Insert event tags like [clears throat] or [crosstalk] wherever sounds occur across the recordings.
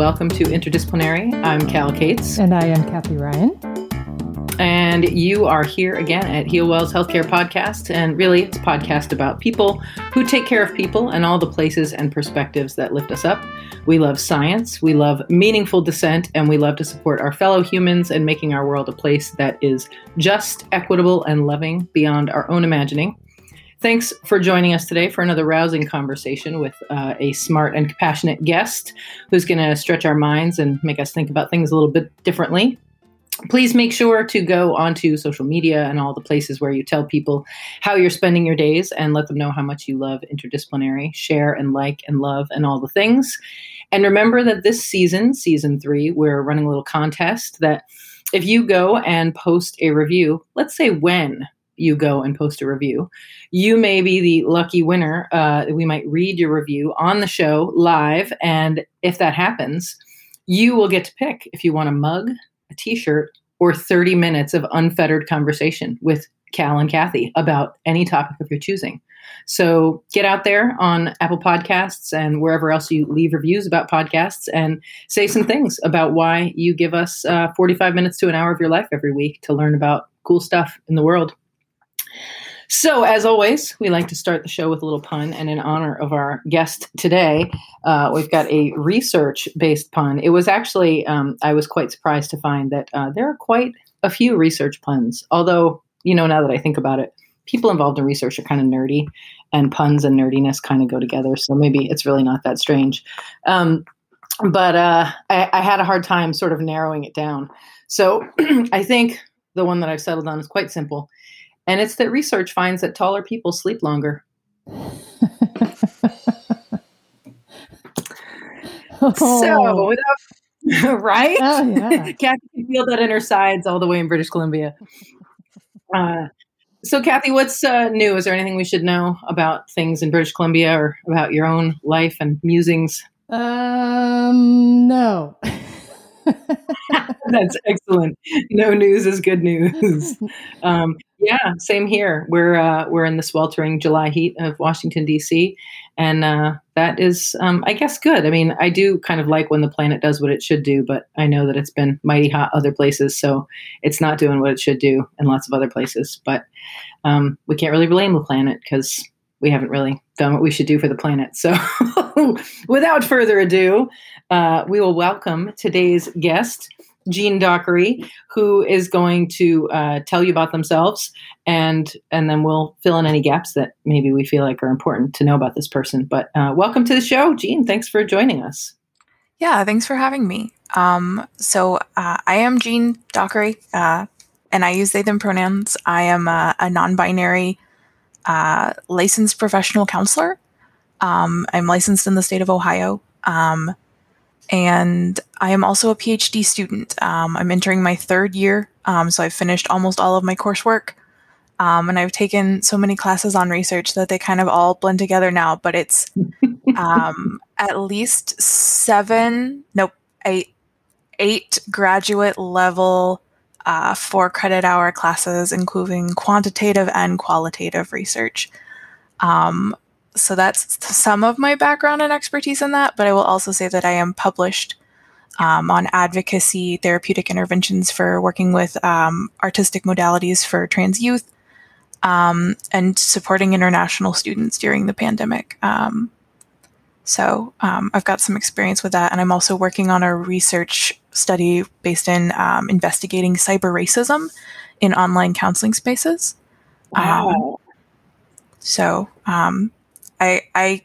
welcome to Interdisciplinary. I'm Cal Cates. And I am Kathy Ryan. And you are here again at HealWell's Healthcare Podcast. And really, it's a podcast about people who take care of people and all the places and perspectives that lift us up. We love science, we love meaningful dissent, and we love to support our fellow humans and making our world a place that is just, equitable, and loving beyond our own imagining. Thanks for joining us today for another rousing conversation with uh, a smart and compassionate guest who's going to stretch our minds and make us think about things a little bit differently. Please make sure to go onto social media and all the places where you tell people how you're spending your days and let them know how much you love interdisciplinary. Share and like and love and all the things. And remember that this season, season three, we're running a little contest that if you go and post a review, let's say when you go and post a review. You may be the lucky winner. Uh, we might read your review on the show live. And if that happens, you will get to pick if you want a mug, a t shirt, or 30 minutes of unfettered conversation with Cal and Kathy about any topic of your choosing. So get out there on Apple Podcasts and wherever else you leave reviews about podcasts and say some things about why you give us uh, 45 minutes to an hour of your life every week to learn about cool stuff in the world. So, as always, we like to start the show with a little pun. And in honor of our guest today, uh, we've got a research based pun. It was actually, um, I was quite surprised to find that uh, there are quite a few research puns. Although, you know, now that I think about it, people involved in research are kind of nerdy, and puns and nerdiness kind of go together. So maybe it's really not that strange. Um, but uh, I, I had a hard time sort of narrowing it down. So [clears throat] I think the one that I've settled on is quite simple and it's that research finds that taller people sleep longer. [laughs] oh. So, without, [laughs] right? Oh, yeah. [laughs] Kathy can feel that in her sides all the way in British Columbia. Uh, so, Kathy, what's uh, new? Is there anything we should know about things in British Columbia or about your own life and musings? Um, no. That's excellent. No news is good news. Um, yeah, same here. We're uh, we're in the sweltering July heat of Washington D.C., and uh, that is, um, I guess, good. I mean, I do kind of like when the planet does what it should do, but I know that it's been mighty hot other places, so it's not doing what it should do in lots of other places. But um, we can't really blame the planet because we haven't really done what we should do for the planet. So, [laughs] without further ado, uh, we will welcome today's guest. Jean Dockery, who is going to uh, tell you about themselves, and and then we'll fill in any gaps that maybe we feel like are important to know about this person. But uh, welcome to the show, Jean. Thanks for joining us. Yeah, thanks for having me. Um, so uh, I am Jean Dockery, uh, and I use they/them pronouns. I am a, a non-binary uh, licensed professional counselor. Um, I'm licensed in the state of Ohio. Um, and I am also a PhD student. Um, I'm entering my third year, um, so I've finished almost all of my coursework. Um, and I've taken so many classes on research that they kind of all blend together now, but it's [laughs] um, at least seven, nope, eight, eight graduate level uh, four credit hour classes, including quantitative and qualitative research. Um, so that's some of my background and expertise in that, but I will also say that I am published um, on advocacy therapeutic interventions for working with um, artistic modalities for trans youth um, and supporting international students during the pandemic. Um, so um, I've got some experience with that, and I'm also working on a research study based in um, investigating cyber racism in online counseling spaces. Wow. so I I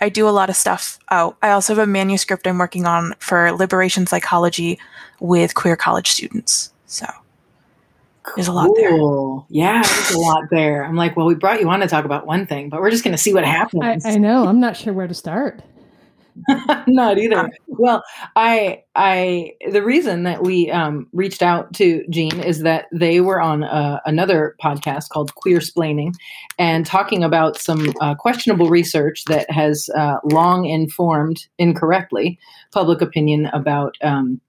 I do a lot of stuff. Oh, I also have a manuscript I'm working on for liberation psychology with queer college students. So there's a lot there. Yeah, there's a lot there. I'm like, well, we brought you on to talk about one thing, but we're just going to see what happens. I, I know. I'm not sure where to start. [laughs] Not either. Well, I, I, the reason that we um, reached out to Jean is that they were on uh, another podcast called Queersplaining, and talking about some uh, questionable research that has uh, long informed incorrectly public opinion about. Um,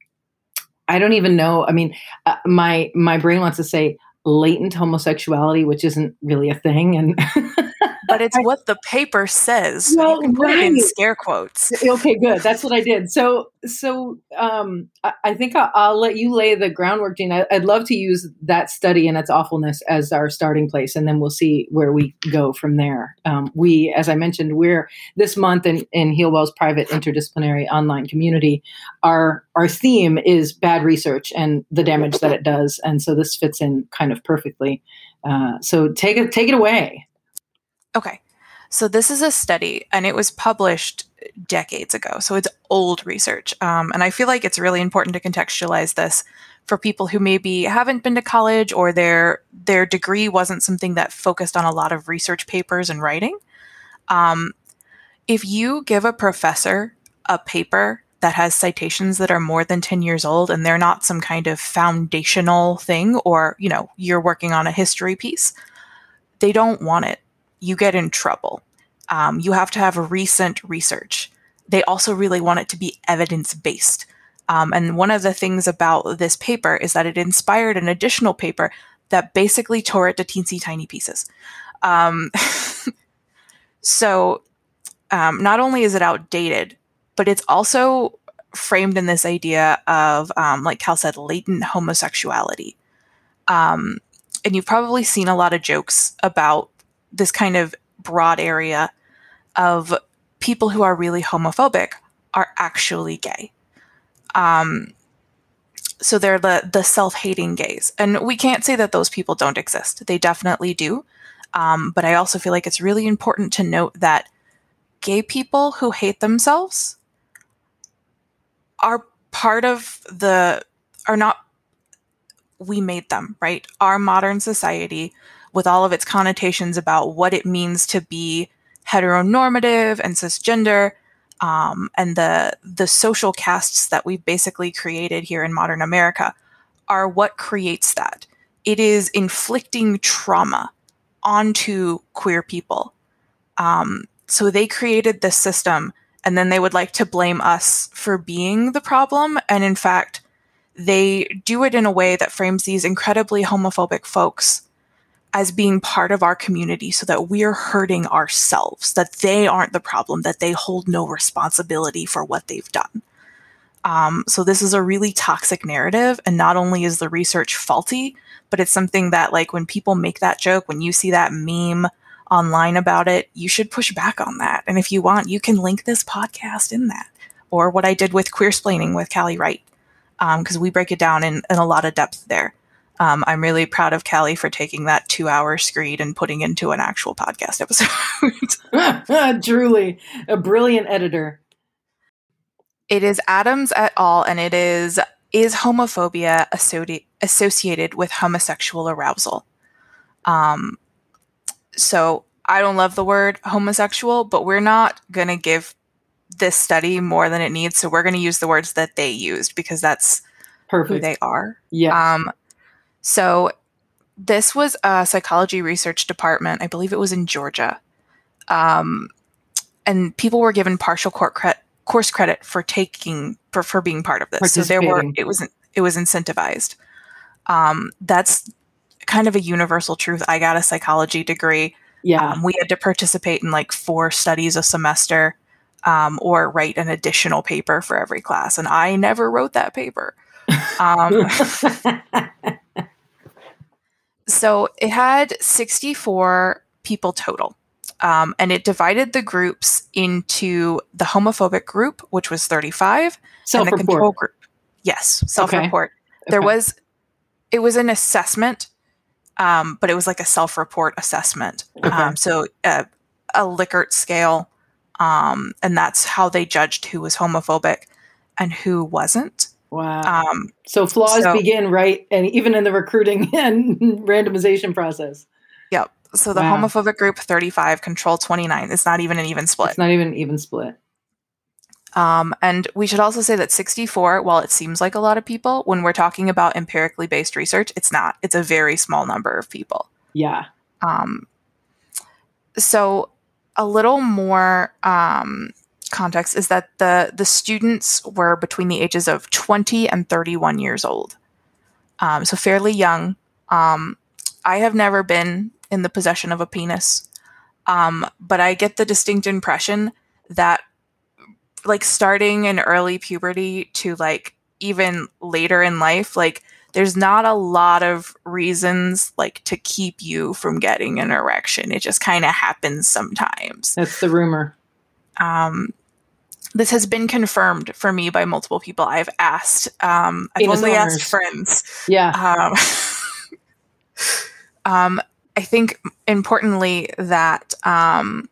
I don't even know. I mean, uh, my my brain wants to say latent homosexuality, which isn't really a thing, and [laughs] but it's what the paper says. Well, you can put it in scare quotes. okay good that's what i did so so um i, I think I'll, I'll let you lay the groundwork Jean. I, i'd love to use that study and its awfulness as our starting place and then we'll see where we go from there um, we as i mentioned we're this month in, in healwell's private interdisciplinary online community our our theme is bad research and the damage that it does and so this fits in kind of perfectly uh, so take it take it away Okay. So this is a study and it was published decades ago. So it's old research. Um, and I feel like it's really important to contextualize this for people who maybe haven't been to college or their their degree wasn't something that focused on a lot of research papers and writing. Um, if you give a professor a paper that has citations that are more than 10 years old and they're not some kind of foundational thing or you know you're working on a history piece they don't want it you get in trouble. Um, you have to have recent research. They also really want it to be evidence based. Um, and one of the things about this paper is that it inspired an additional paper that basically tore it to teensy tiny pieces. Um, [laughs] so um, not only is it outdated, but it's also framed in this idea of, um, like Cal said, latent homosexuality. Um, and you've probably seen a lot of jokes about this kind of broad area of people who are really homophobic are actually gay. Um, so they're the the self-hating gays, and we can't say that those people don't exist. They definitely do. Um, but I also feel like it's really important to note that gay people who hate themselves are part of the are not we made them right our modern society with all of its connotations about what it means to be heteronormative and cisgender um, and the the social castes that we've basically created here in modern America are what creates that. It is inflicting trauma onto queer people. Um, so they created this system, and then they would like to blame us for being the problem. And in fact, they do it in a way that frames these incredibly homophobic folks as being part of our community so that we're hurting ourselves, that they aren't the problem, that they hold no responsibility for what they've done. Um, so this is a really toxic narrative. And not only is the research faulty, but it's something that, like, when people make that joke, when you see that meme online about it, you should push back on that. And if you want, you can link this podcast in that, or what I did with Queersplaining with Callie Wright, because um, we break it down in, in a lot of depth there. Um, I'm really proud of Callie for taking that two hour screed and putting into an actual podcast episode. [laughs] [laughs] Truly, a brilliant editor. It is Adams et al., and it is Is Homophobia associ- Associated with Homosexual Arousal? Um, so I don't love the word homosexual, but we're not going to give this study more than it needs. So we're going to use the words that they used because that's Perfect. who they are. Yeah. Um, so this was a psychology research department. I believe it was in Georgia. Um, and people were given partial court cre- course credit for taking for, for being part of this. So there were it was it was incentivized. Um, that's kind of a universal truth. I got a psychology degree. yeah. Um, we had to participate in like four studies a semester um, or write an additional paper for every class. And I never wrote that paper. [laughs] [laughs] So it had 64 people total. Um, and it divided the groups into the homophobic group, which was 35, and the control group. Yes, self-report. There Okay. was, it was an assessment, um, but it was like a self-report assessment. Okay. Um, so uh, a Likert scale, um, and that's how they judged who was homophobic and who wasn't. Wow. Um, so flaws so- begin right, and even in the recruiting [laughs] and randomization process. yep. So the Wow. homophobic group 35, control 29. It's not even an even split. It's not even an even split. Um, and we should also say that 64, while it seems like a lot of people, when we're talking about empirically based research, it's not. It's a very small number of people. Yeah. Um, so, a little more um, context is that the the students were between the ages of 20 and 31 years old, um, so fairly young. Um, I have never been in the possession of a penis, Um, but I get the distinct impression that, like, starting in early puberty to like even later in life, like, there's not a lot of reasons like to keep you from getting an erection. It just kind of happens sometimes. That's the rumor. Um, this has been confirmed for me by multiple people I've asked. Um, I've only asked friends. Yeah. Um, [laughs] um, I think importantly that um,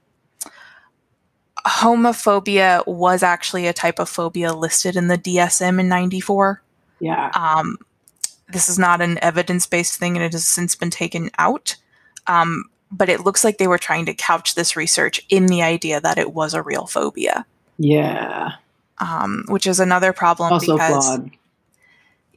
homophobia was actually a type of phobia listed in the DSM in 94. yeah. Um, this is not an evidence based thing and it has since been taken out. Um, but it looks like they were trying to couch this research in the idea that it was a real phobia, Yeah. um, which is another problem Also because flawed.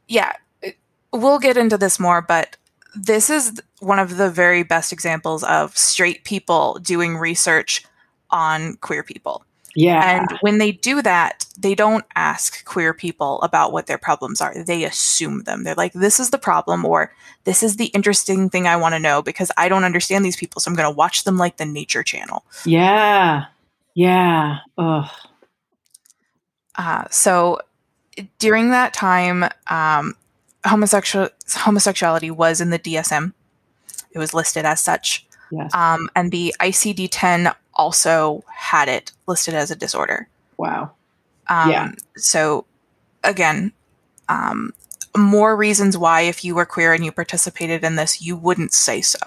yeah, it- we'll get into this more, but this is one of the very best examples of straight people doing research on queer people. Yeah. And when they do that, they don't ask queer people about what their problems are. They assume them. They're like, this is the problem, or this is the interesting thing I want to know because I don't understand these people. So I'm going to watch them like the Nature Channel. yeah. Yeah. Ugh. Uh, so during that time, um, homosexual homosexuality was in the DSM. It was listed as such, Yes. um, and the ICD-10 also had it listed as a disorder. wow. Um, Yeah. So again, um, more reasons why if you were queer and you participated in this, you wouldn't say so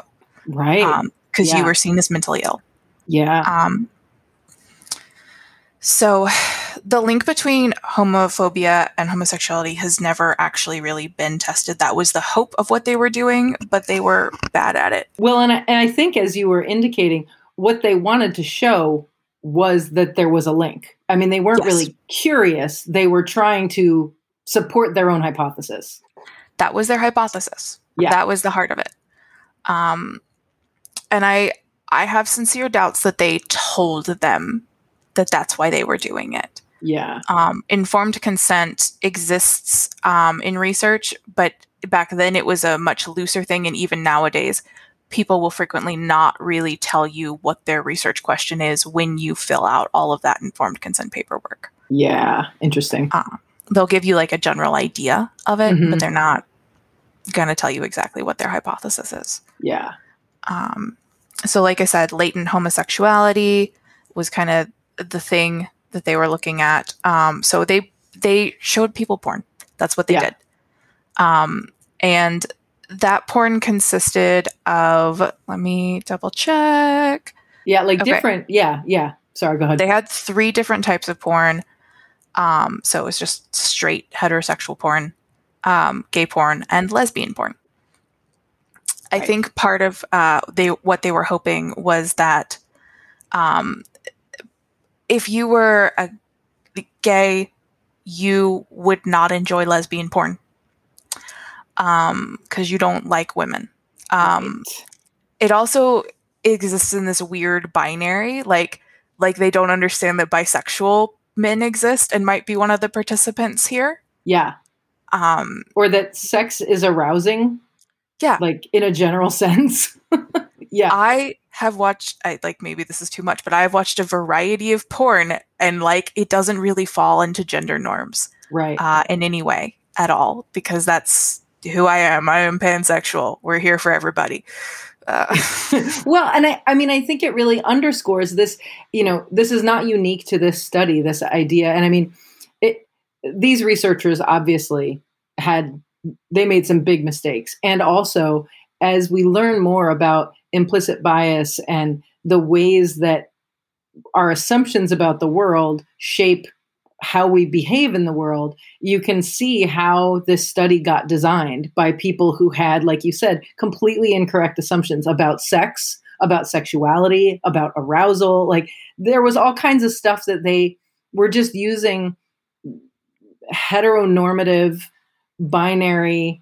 Right. because Yeah. you were seen as mentally ill. yeah. Um, so, the link between homophobia and homosexuality has never actually really been tested. That was the hope of what they were doing, but they were bad at it. Well, and I, and I think as you were indicating, what they wanted to show was that there was a link. I mean, they weren't Yes. really curious. They were trying to support their own hypothesis. That was their hypothesis. Yeah. That was the heart of it. Um, and I, I have sincere doubts that they told them that that's why they were doing it. Yeah. um, informed consent exists um, in research, but back then it was a much looser thing. And even nowadays, people will frequently not really tell you what their research question is when you fill out all of that informed consent paperwork. Yeah. Interesting. They'll give you like a general idea of it, Mhm. but they're not going to tell you exactly what their hypothesis is. Yeah. Um, so, like I said, latent homosexuality was kind of the thing that they were looking at. Um, so they they showed people porn. That's what they Yeah. did. Um, and that porn consisted of let me double check. Yeah. Like Okay. different. Yeah. Yeah. Sorry. Go ahead. They had three different types of porn. Um, so it was just straight heterosexual porn, um, gay porn, and lesbian porn. I Right. think part of uh, they what they were hoping was that um, if you were a gay, you would not enjoy lesbian porn because you don't like women. Um, Right. it also exists in this weird binary like like they don't understand that bisexual men exist and might be one of the participants here yeah. um Or that sex is arousing. Yeah. Like in a general [laughs] sense. Yeah. i have watched i like maybe this is too much but i have watched a variety of porn and like it doesn't really fall into gender norms right. uh in any way at all because that's who i am i am pansexual we're here for everybody uh, [laughs] well, and I, I mean, I think it really underscores this. You know, this is not unique to this study, this idea. And I mean, it, these researchers obviously had they made some big mistakes, and also as we learn more about implicit bias and the ways that our assumptions about the world shape how we behave in the world, you can see how this study got designed by people who had, like you said, completely incorrect assumptions about sex, about sexuality, about arousal. Like there was all kinds of stuff that they were just using heteronormative, binary,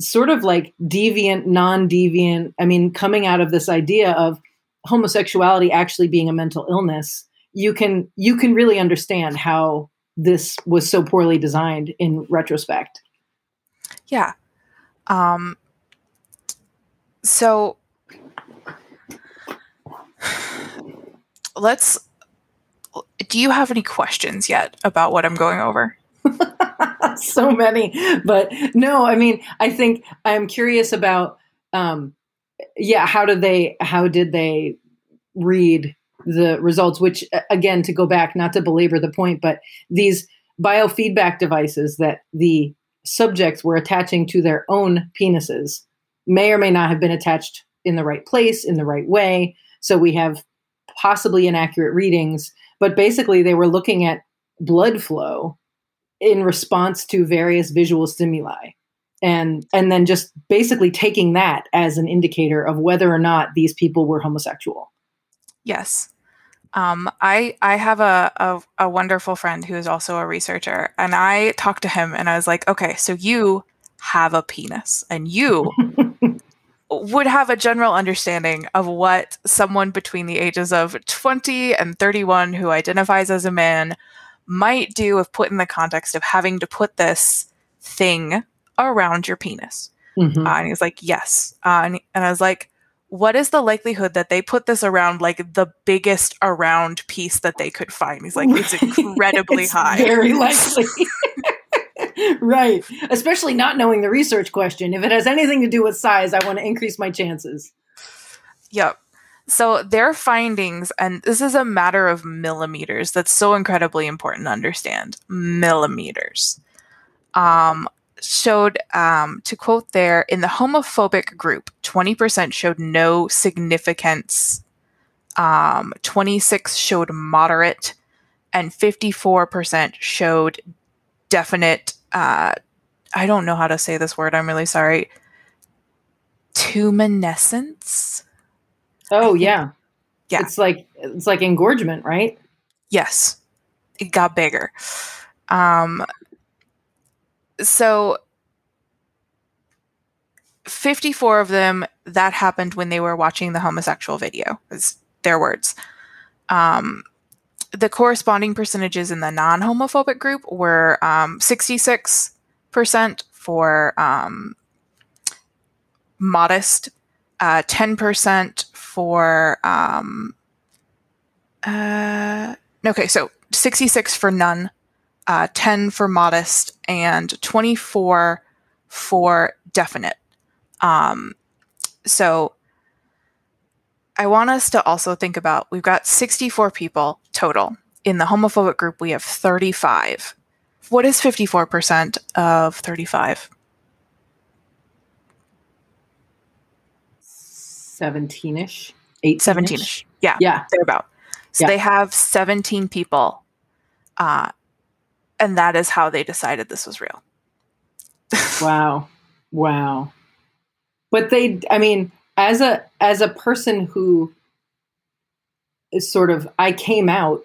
sort of like deviant, non deviant. I mean, coming out of this idea of homosexuality actually being a mental illness you can you can really understand how this was so poorly designed in retrospect. Yeah. Um, so let's. Do you have any questions yet about what I'm going over? [laughs] so many, but no. I mean, I think I'm curious about. Um, yeah, how did they? How did they read the results? Which, again, to go back, not to belabor the point, but these biofeedback devices that the subjects were attaching to their own penises may or may not have been attached in the right place in the right way. So we have possibly inaccurate readings, but basically they were looking at blood flow in response to various visual stimuli. And and then just basically taking that as an indicator of whether or not these people were homosexual. Yes. Um, I I have a, a, a wonderful friend who is also a researcher, and I talked to him, and I was like, okay, so you have a penis, and you [laughs] would have a general understanding of what someone between the ages of 20 and 31 who identifies as a man might do if put in the context of having to put this thing around your penis. Mm-hmm. Uh, and he was like, yes. Uh, and, and I was like, what is the likelihood that they put this around like the biggest around piece that they could find? He's like, it's [laughs] incredibly it's high. Very [laughs] likely. [laughs] right. Especially not knowing the research question. If it has anything to do with size, I want to increase my chances. Yep. So their findings, and this is a matter of millimeters. That's so incredibly important to understand. Millimeters. Um, showed, um, to quote there, in the homophobic group, 20% showed no significance, um, 26 showed moderate, and 54% showed definite uh, I don't know how to say this word. I'm really sorry. Tumescence. Oh yeah, yeah. It's like it's like engorgement, right? Yes, it got bigger. Um, so 54 of them that happened when they were watching the homosexual video is their words um, the corresponding percentages in the non-homophobic group were um, 66% for um, modest, uh, 10% for um, uh, okay, so 66 for none, uh, 10 for modest, and 24 for definite. Um, so I want us to also think about we've got 64 people total. In the homophobic group, we have 35. What is 54% of 35? 17ish. 17ish. Yeah. Yeah. They're about. So Yeah. they have 17 people. Uh, and that is how they decided this was real. [laughs] Wow. Wow. But they I mean, as a as a person who is sort of I came out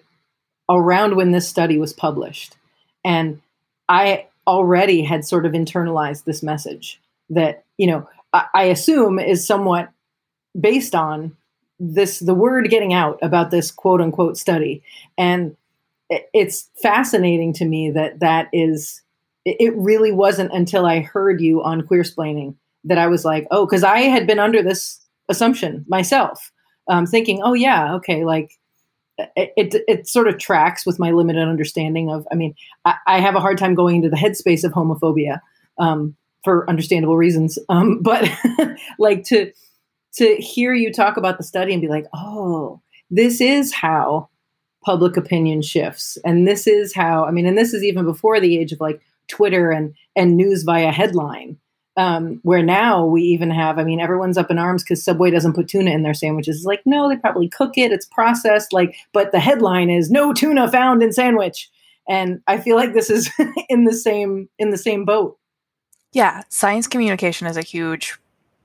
around when this study was published and I already had sort of internalized this message that, you know, I, I assume is somewhat based on this the word getting out about this quote unquote study and it's fascinating to me that that is it really wasn't until I heard you on Queersplaining that I was like, oh, because I had been under this assumption myself, um, thinking, oh yeah, okay, like it, it it sort of tracks with my limited understanding of. I mean, I, I have a hard time going into the headspace of homophobia um, for understandable reasons, um, [laughs] but like to to hear you talk about the study and be like, oh, this is how public opinion shifts, and this is how. I mean, and this is even before the age of like Twitter and and news via headline um, where now we even have, I mean, everyone's up in arms because Subway doesn't put tuna in their sandwiches. It's like, no, they probably cook it, it's processed, like, but the headline is no tuna found in sandwich. And I feel like this is [laughs] in the same in the same boat. Yeah, science communication is a huge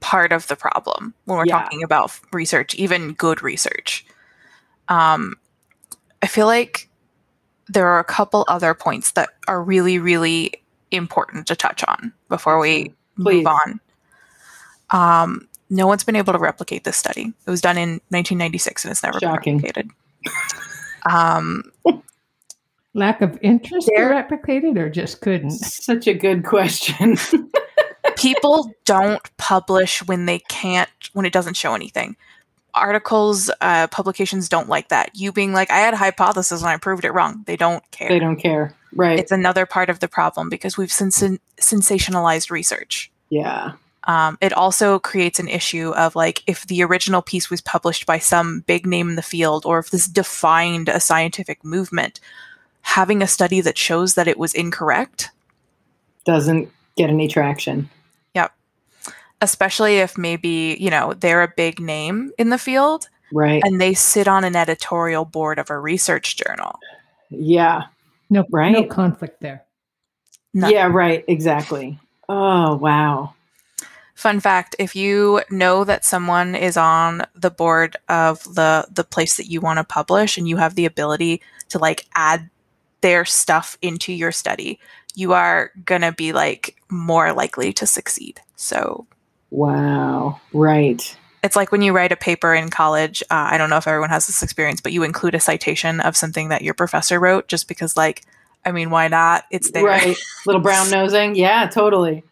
part of the problem when we're Yeah. talking about research, even good research. Um, I feel like there are a couple other points that are really, really important to touch on before we Please. move on. Um, no one's been able to replicate this study. It was done in 1996 and it's never Shocking. been replicated. [laughs] Um, Lack of interest There- replicate it or just couldn't? Such a good question. [laughs] people don't publish when they can't when it doesn't show anything articles, uh, publications don't like that. You being like, I had a hypothesis and I proved it wrong. They don't care. They don't care. Right. It's another part of the problem because we've sens- sensationalized research. yeah. Um, it also creates an issue of like if the original piece was published by some big name in the field or if this defined a scientific movement, having a study that shows that it was incorrect, Doesn't get any traction. Especially if maybe, you know, they're a big name in the field Right. and they sit on an editorial board of a research journal. yeah. No, right? no conflict there. None. Yeah, right. Exactly. Oh, wow. Fun fact, if you know that someone is on the board of the the place that you want to publish and you have the ability to like add their stuff into your study, you are going to be like more likely to succeed. So, Wow. Right. it's like when you write a paper in college, uh, I don't know if everyone has this experience, but you include a citation of something that your professor wrote just because like I mean, why not? It's there. Right. [laughs] Little brown nosing. Yeah, totally.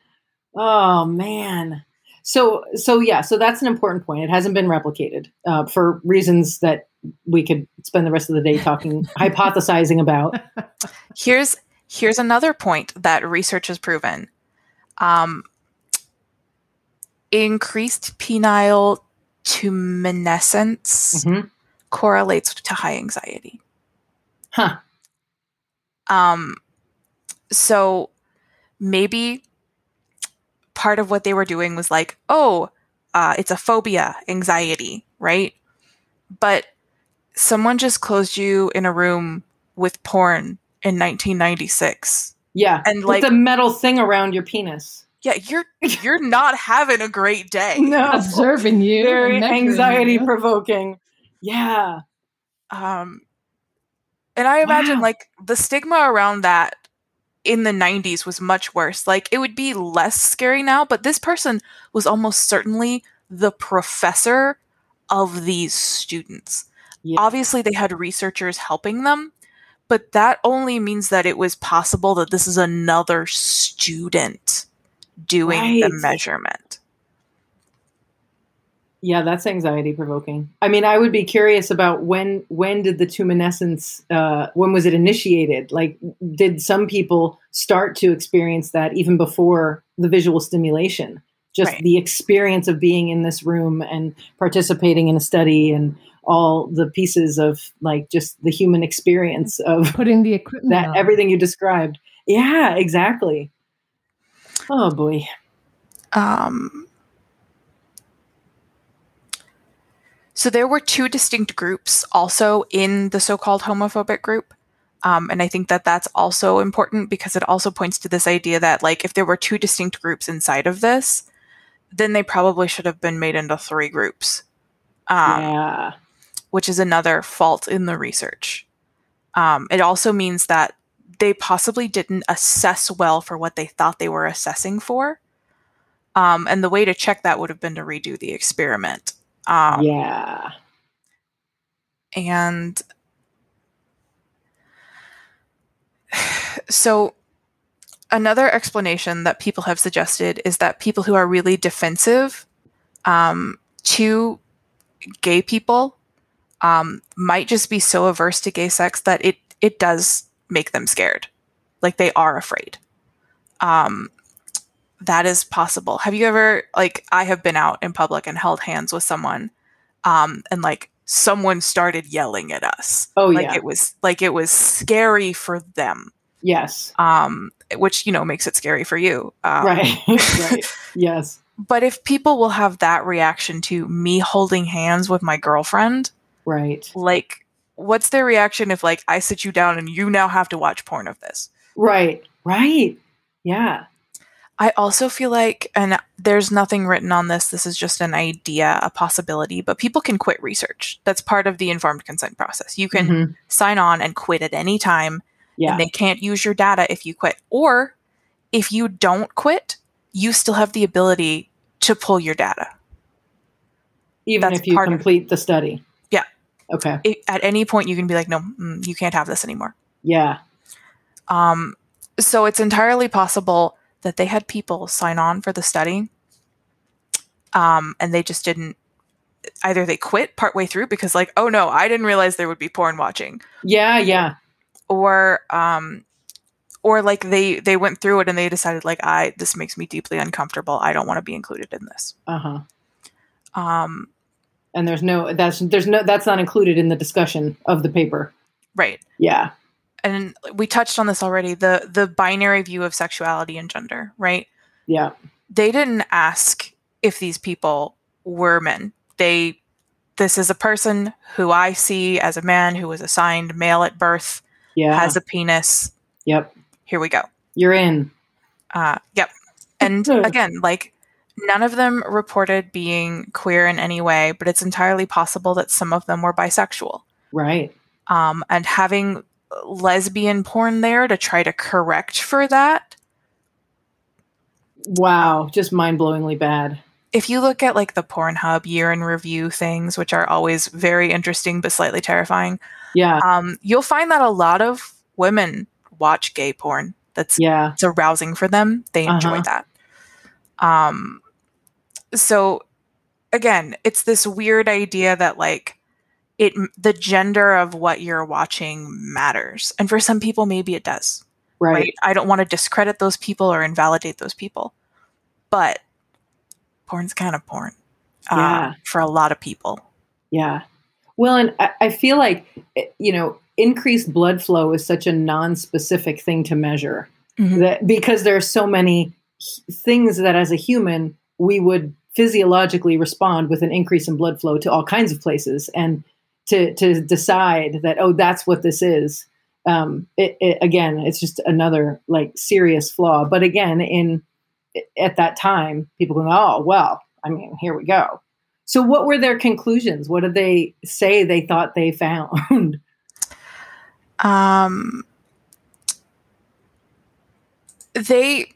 Oh man. So so yeah, so that's an important point. It hasn't been replicated uh, for reasons that we could spend the rest of the day talking, [laughs] hypothesizing about. Here's here's another point that research has proven. Um, increased penile tumescence Mhm. correlates to high anxiety. Huh. Um, so maybe part of what they were doing was like, oh, uh, it's a phobia, anxiety, right? But someone just closed you in a room with porn in 1996. Yeah. And, With like- the metal thing around your penis. Yeah, you're [laughs] you're not having a great day. No. [laughs] Observing you. Very anxiety you. provoking. Yeah. Um, and I imagine Wow. like the stigma around that in the 90s was much worse. Like it would be less scary now, but this person was almost certainly the professor of these students. Yeah. Obviously, they had researchers helping them, but that only means that it was possible that this is another student doing the measurement. Yeah, that's anxiety provoking. I mean, I would be curious about when when did the tumescence uh when was it initiated? Like did some people start to experience that even before the visual stimulation? Just Right. the experience of being in this room and participating in a study and all the pieces of like just the human experience of Putting the equipment that on. everything you described. Yeah, exactly. Oh boy. Um, so there were two distinct groups also in the so-called homophobic group. Um, and I think that that's also important because it also points to this idea that like if there were two distinct groups inside of this, then they probably should have been made into three groups, um, yeah. which is another fault in the research. Um, it also means that they possibly didn't assess well for what they thought they were assessing for. Um, and the way to check that would have been to redo the experiment. Um, yeah. And [sighs] so, another explanation that people have suggested is that people who are really defensive um, to gay people um, might just be so averse to gay sex that it it does make them scared, like they are afraid. Um, that is possible. Have you ever like I have been out in public and held hands with someone, um, and like someone started yelling at us. Oh like yeah. it was like it was scary for them yes. um which you know makes it scary for you um, right. [laughs] right. [laughs] Yes. but if people will have that reaction to me holding hands with my girlfriend Right. like what's their reaction if like i sit you down and you now have to watch porn of this Right. Right. Yeah. i also feel like and there's nothing written on this this is just an idea a possibility but people can quit research that's part of the informed consent process you can Mhm. sign on and quit at any time Yeah. and they can't use your data if you quit. Or if you don't quit, you still have the ability to pull your data. Even that's if you complete the study. Okay. It, at any point, you can be like, no, mm, you can't have this anymore. Yeah. Um, so it's entirely possible that they had people sign on for the study um, and they just didn't either they quit partway through because like oh no i didn't realize there would be porn watching Yeah, yeah. or um or like they they went through it and they decided like i this makes me deeply uncomfortable i don't want to be included in this Uh-huh. um And there's no that's there's no that's not included in the discussion of the paper. right Yeah. and we touched on this already the the binary view of sexuality and gender right Yeah. they didn't ask if these people were men they this is a person who i see as a man who was assigned male at birth Yeah. has a penis yep. here we go You're in. uh yep and [laughs] again like none of them reported being queer in any way but it's entirely possible that some of them were bisexual Right. um and having lesbian porn there to try to correct for that Wow. Just mind-blowingly bad. if you look at like the Pornhub year in review things, which are always very interesting but slightly terrifying, Yeah. um, you'll find that a lot of women watch gay porn. That's Yeah. it's arousing for them. They enjoy Uh-huh. that. Um, so again, it's this weird idea that like it the gender of what you're watching matters, and for some people, maybe it does. Right. right? I don't want to discredit those people or invalidate those people, but porn's kind of porn uh, Yeah. for a lot of people. Yeah. Well, and I, I feel like, eh, you know, increased blood flow is such a non-specific thing to measure Mhm. that because there are so many things that as a human we would physiologically respond with an increase in blood flow to all kinds of places and to to decide that oh that's what this is. Um it, it, again it's just another like serious flaw. But again in at that time people go oh well i mean here we go. So what were their conclusions? What did they say they thought they found? [laughs] Um, they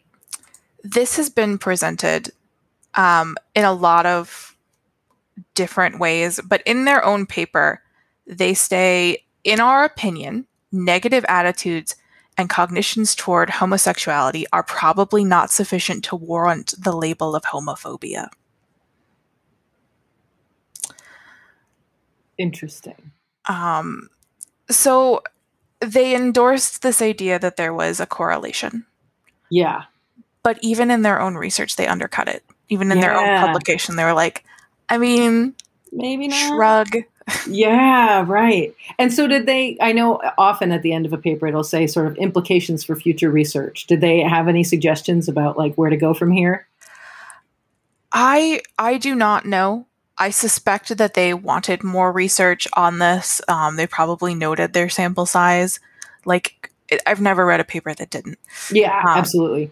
this has been presented um, in a lot of different ways, but in their own paper, they say, in our opinion, negative attitudes and cognitions toward homosexuality are probably not sufficient to warrant the label of homophobia. interesting. Um, so they endorsed this idea that there was a correlation, yeah but even in their own research, they undercut it. Even in their own publication, they were like, I mean, maybe not shrug. [laughs] Yeah, right. And so did they I know often at the end of a paper it'll say sort of implications for future research. Did they have any suggestions about like where to go from here? I I do not know. I suspect that they wanted more research on this. Um, they probably noted their sample size. Like I've never read a paper that didn't. Yeah, Um, absolutely.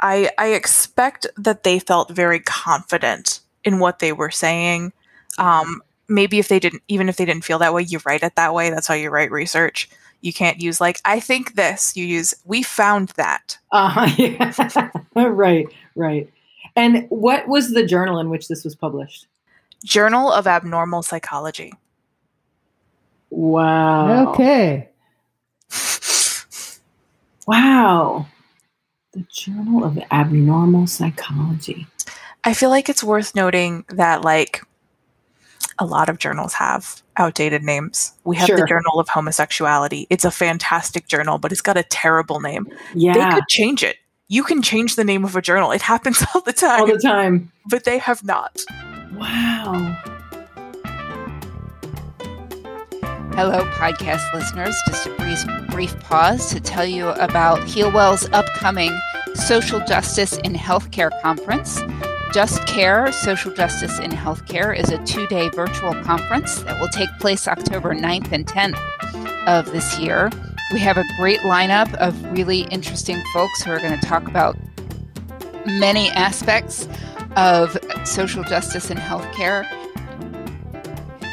I I expect that they felt very confident in what they were saying. Um, maybe if they didn't, even if they didn't feel that way, you write it that way. That's how you write research. You can't use like I think this. You use we found that. Uh-huh. [laughs] Yeah. [laughs] right, right. And what was the journal in which this was published? Journal of Abnormal Psychology. Wow. Okay. Wow. The Journal of Abnormal Psychology. I feel like it's worth noting that like a lot of journals have outdated names. We have Sure. the Journal of Homosexuality. It's a fantastic journal, but it's got a terrible name. Yeah. They could change it. You can change the name of a journal. It happens [laughs] all the time, All the time. but they have not. Wow. Hello, podcast listeners. Just a brief, brief pause to tell you about HealWell's upcoming Social Justice in Healthcare Conference. Just Care Social Justice in Healthcare is a two day virtual conference that will take place October 9th and 10th of this year. We have a great lineup of really interesting folks who are going to talk about many aspects of social justice in healthcare.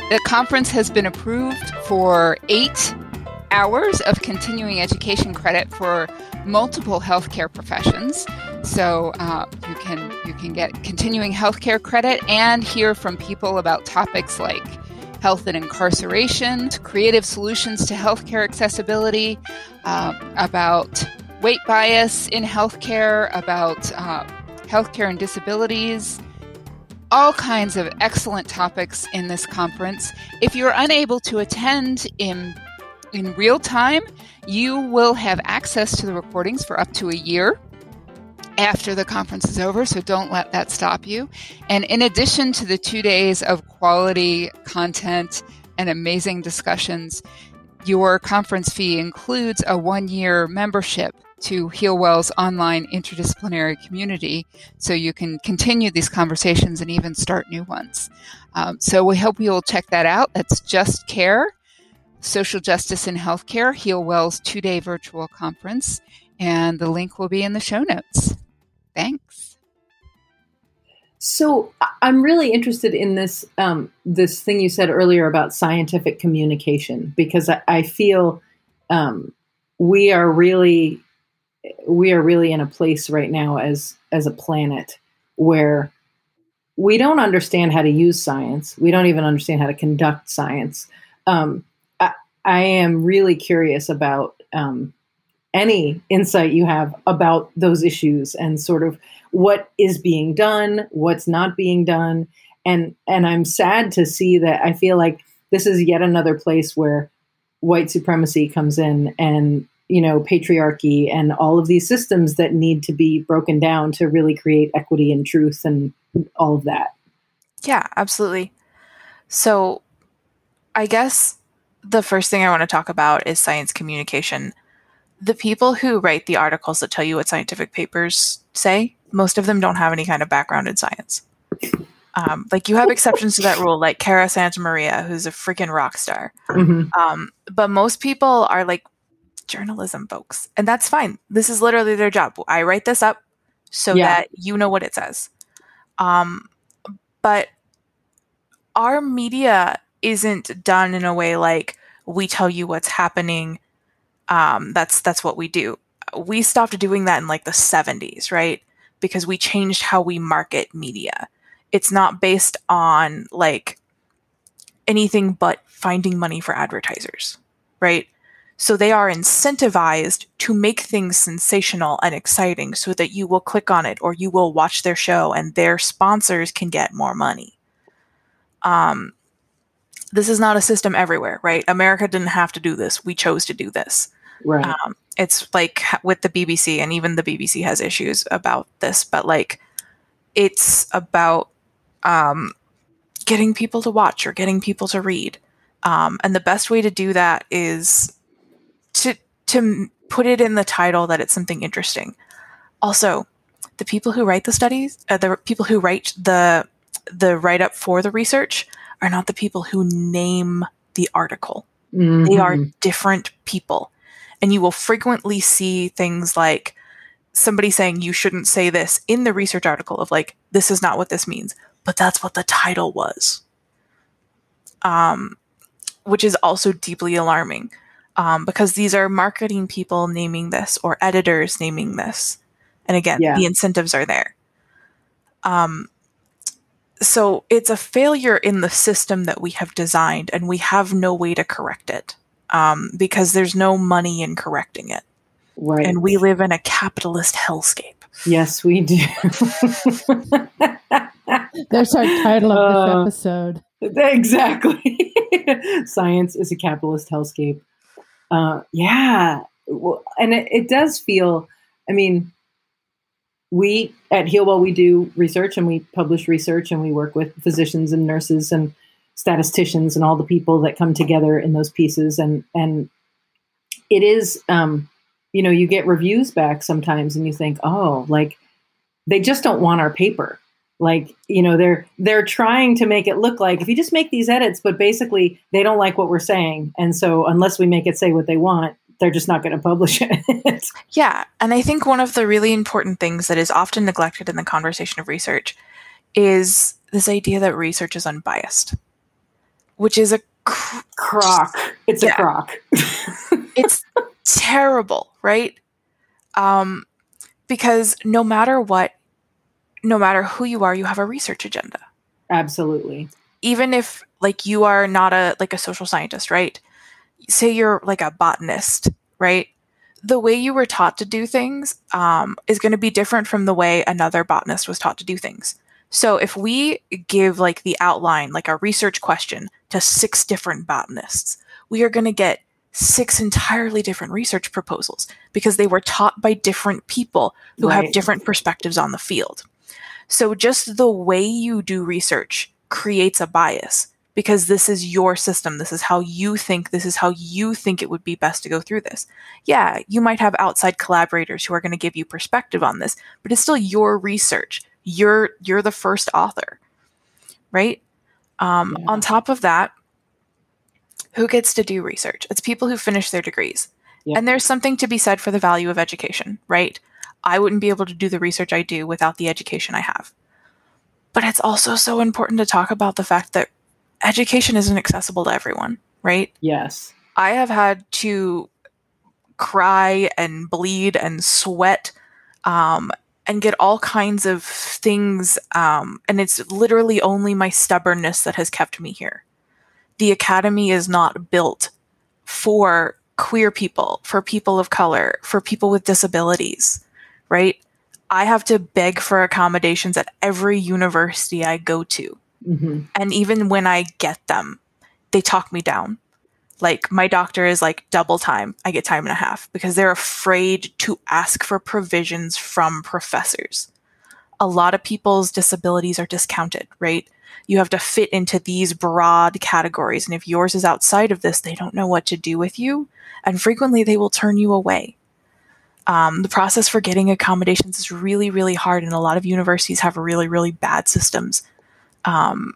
The conference has been approved for eight hours of continuing education credit for multiple healthcare professions. So uh, you can you can get continuing healthcare credit and hear from people about topics like health and incarceration, creative solutions to healthcare accessibility, uh, about weight bias in healthcare, about uh, healthcare and disabilities, all kinds of excellent topics in this conference. If you're unable to attend in in real time, you will have access to the recordings for up to a year after the conference is over, so don't let that stop you. And in addition to the two days of quality content and amazing discussions, your conference fee includes a one year membership to HealWell's online interdisciplinary community so you can continue these conversations and even start new ones. Um, so we hope you'll check that out. That's Just Care, Social Justice in Healthcare, HealWell's two day virtual conference. And the link will be in the show notes. Thanks. So I'm really interested in this um, this thing you said earlier about scientific communication because I, I feel um, we are really we are really in a place right now as as a planet where we don't understand how to use science. We don't even understand how to conduct science. Um, I, I, am really curious about um, any insight you have about those issues and sort of what is being done, what's not being done, and and I'm sad to see that. I feel like this is yet another place where white supremacy comes in and you know patriarchy and all of these systems that need to be broken down to really create equity and truth and all of that. Yeah absolutely. So i guess the first thing i want to talk about is science communication. The people who write the articles that tell you what scientific papers say most of them don't have any kind of background in science. Um, like you have exceptions to that rule like cara santa maria who's a freaking rock star. Mm-hmm. um, but most people are like journalism folks. And that's fine. This is literally their job. I write this up so yeah. that you know what it says. Um, but our media isn't done in a way like we tell you what's happening. Um, that's that's what we do. We stopped doing that in like the 70s, right? Because we changed how we market media. It's not based on like anything but finding money for advertisers, right? So they are incentivized to make things sensational and exciting so that you will click on it or you will watch their show and their sponsors can get more money. Um, this is not a system everywhere, right? America didn't have to do this. We chose to do this. Right. Um, it's like with the BBC, and even the BBC has issues about this, but like it's about um, getting people to watch or getting people to read. Um, and the best way to do that is to to put it in the title that it's something interesting. Also, the people who write the studies, uh, the people who write the the write up for the research, are not the people who name the article. Mm-hmm. They are different people, and you will frequently see things like somebody saying you shouldn't say this in the research article of like this is not what this means, but that's what the title was. Um, which is also deeply alarming um, because these are marketing people naming this or editors naming this. And again, yeah. the incentives are there. Um, so it's a failure in the system that we have designed, and we have no way to correct it um, because there's no money in correcting it. Right. And we live in a capitalist hellscape. Yes, we do. [laughs] That's our title of this uh, episode. Exactly. [laughs] Science is a capitalist hellscape. Uh, yeah, well, and it, it does feel. I mean, we at HealWell we do research and we publish research and we work with physicians and nurses and statisticians and all the people that come together in those pieces and and it is um, you know you get reviews back sometimes and you think oh like they just don't want our paper like you know they're they're trying to make it look like if you just make these edits but basically they don't like what we're saying. And so unless we make it say what they want they're just not going [laughs] to publish it. Yeah. And i think one of the really important things that is often neglected in the conversation of research is this idea that research is unbiased which is a cr- crock. It's yeah. a crock. [laughs] It's terrible right? Um because no matter what no matter who you are, you have a research agenda. Absolutely. Even if like you are not a like a social scientist, right? Say you're like a botanist, right? The way you were taught to do things um, is going to be different from the way another botanist was taught to do things. So if we give like the outline, like a research question to six different botanists, we are going to get six entirely different research proposals because they were taught by different people who have different perspectives on the field. So just the way you do research creates a bias because this is your system. This is how you think. This is how you think it would be best to go through this. Yeah, you might have outside collaborators who are going to give you perspective on this, but it's still your research. You're you're the first author, right? Um, Yeah. On top of that, who gets to do research? It's people who finish their degrees. Yeah. And there's something to be said for the value of education, right? I wouldn't be able to do the research I do without the education I have. But it's also so important to talk about the fact that education isn't accessible to everyone, right? Yes. I have had to cry and bleed and sweat um, and get all kinds of things. Um, and it's literally only my stubbornness that has kept me here. The academy is not built for queer people, for people of color, for people with disabilities, right? I have to beg for accommodations at every university I go to. hmm And even when I get them, they talk me down. Like my doctor is like double time. I get time and a half because they're afraid to ask for provisions from professors. A lot of people's disabilities are discounted, right? You have to fit into these broad categories. And if yours is outside of this, they don't know what to do with you. And frequently they will turn you away. Um, the process for getting accommodations is really, really hard. And a lot of universities have really, really bad systems. Um,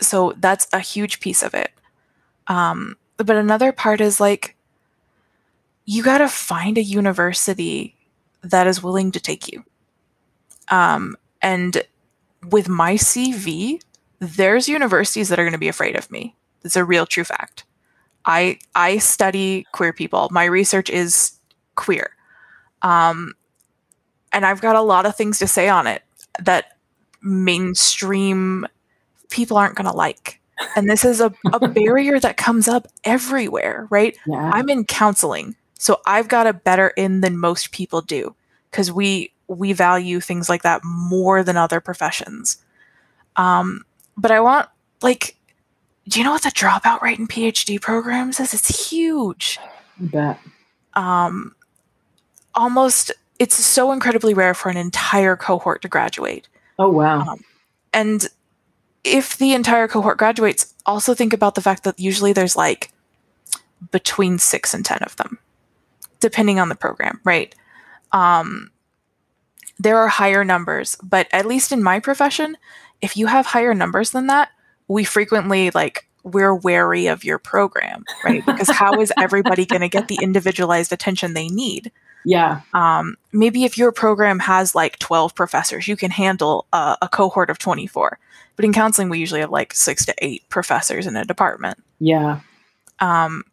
so that's a huge piece of it. Um, but another part is like, you got to find a university that is willing to take you. Um, and with my CV, there's universities that are going to be afraid of me. It's a real true fact. I I study queer people. My research is queer. Um, and I've got a lot of things to say on it that mainstream people aren't going to like. And this is a, a [laughs] barrier that comes up everywhere, right? Yeah. I'm in counseling, so I've got a better in than most people do because we we value things like that more than other professions. Um, but I want like, do you know what the dropout rate in PhD programs is? It's huge. I bet. Um, almost, it's so incredibly rare for an entire cohort to graduate. Oh wow. Um, And if the entire cohort graduates, also think about the fact that usually there's like between six and 10 of them, depending on the program, right? Um, there are higher numbers, but at least in my profession, if you have higher numbers than that, we frequently like, we're wary of your program, right? Because how is [laughs] everybody going to get the individualized attention they need? Yeah. um, maybe if your program has like 12 professors, you can handle a, a cohort of 24. But in counseling, we usually have like six to eight professors in a department. Yeah. Um,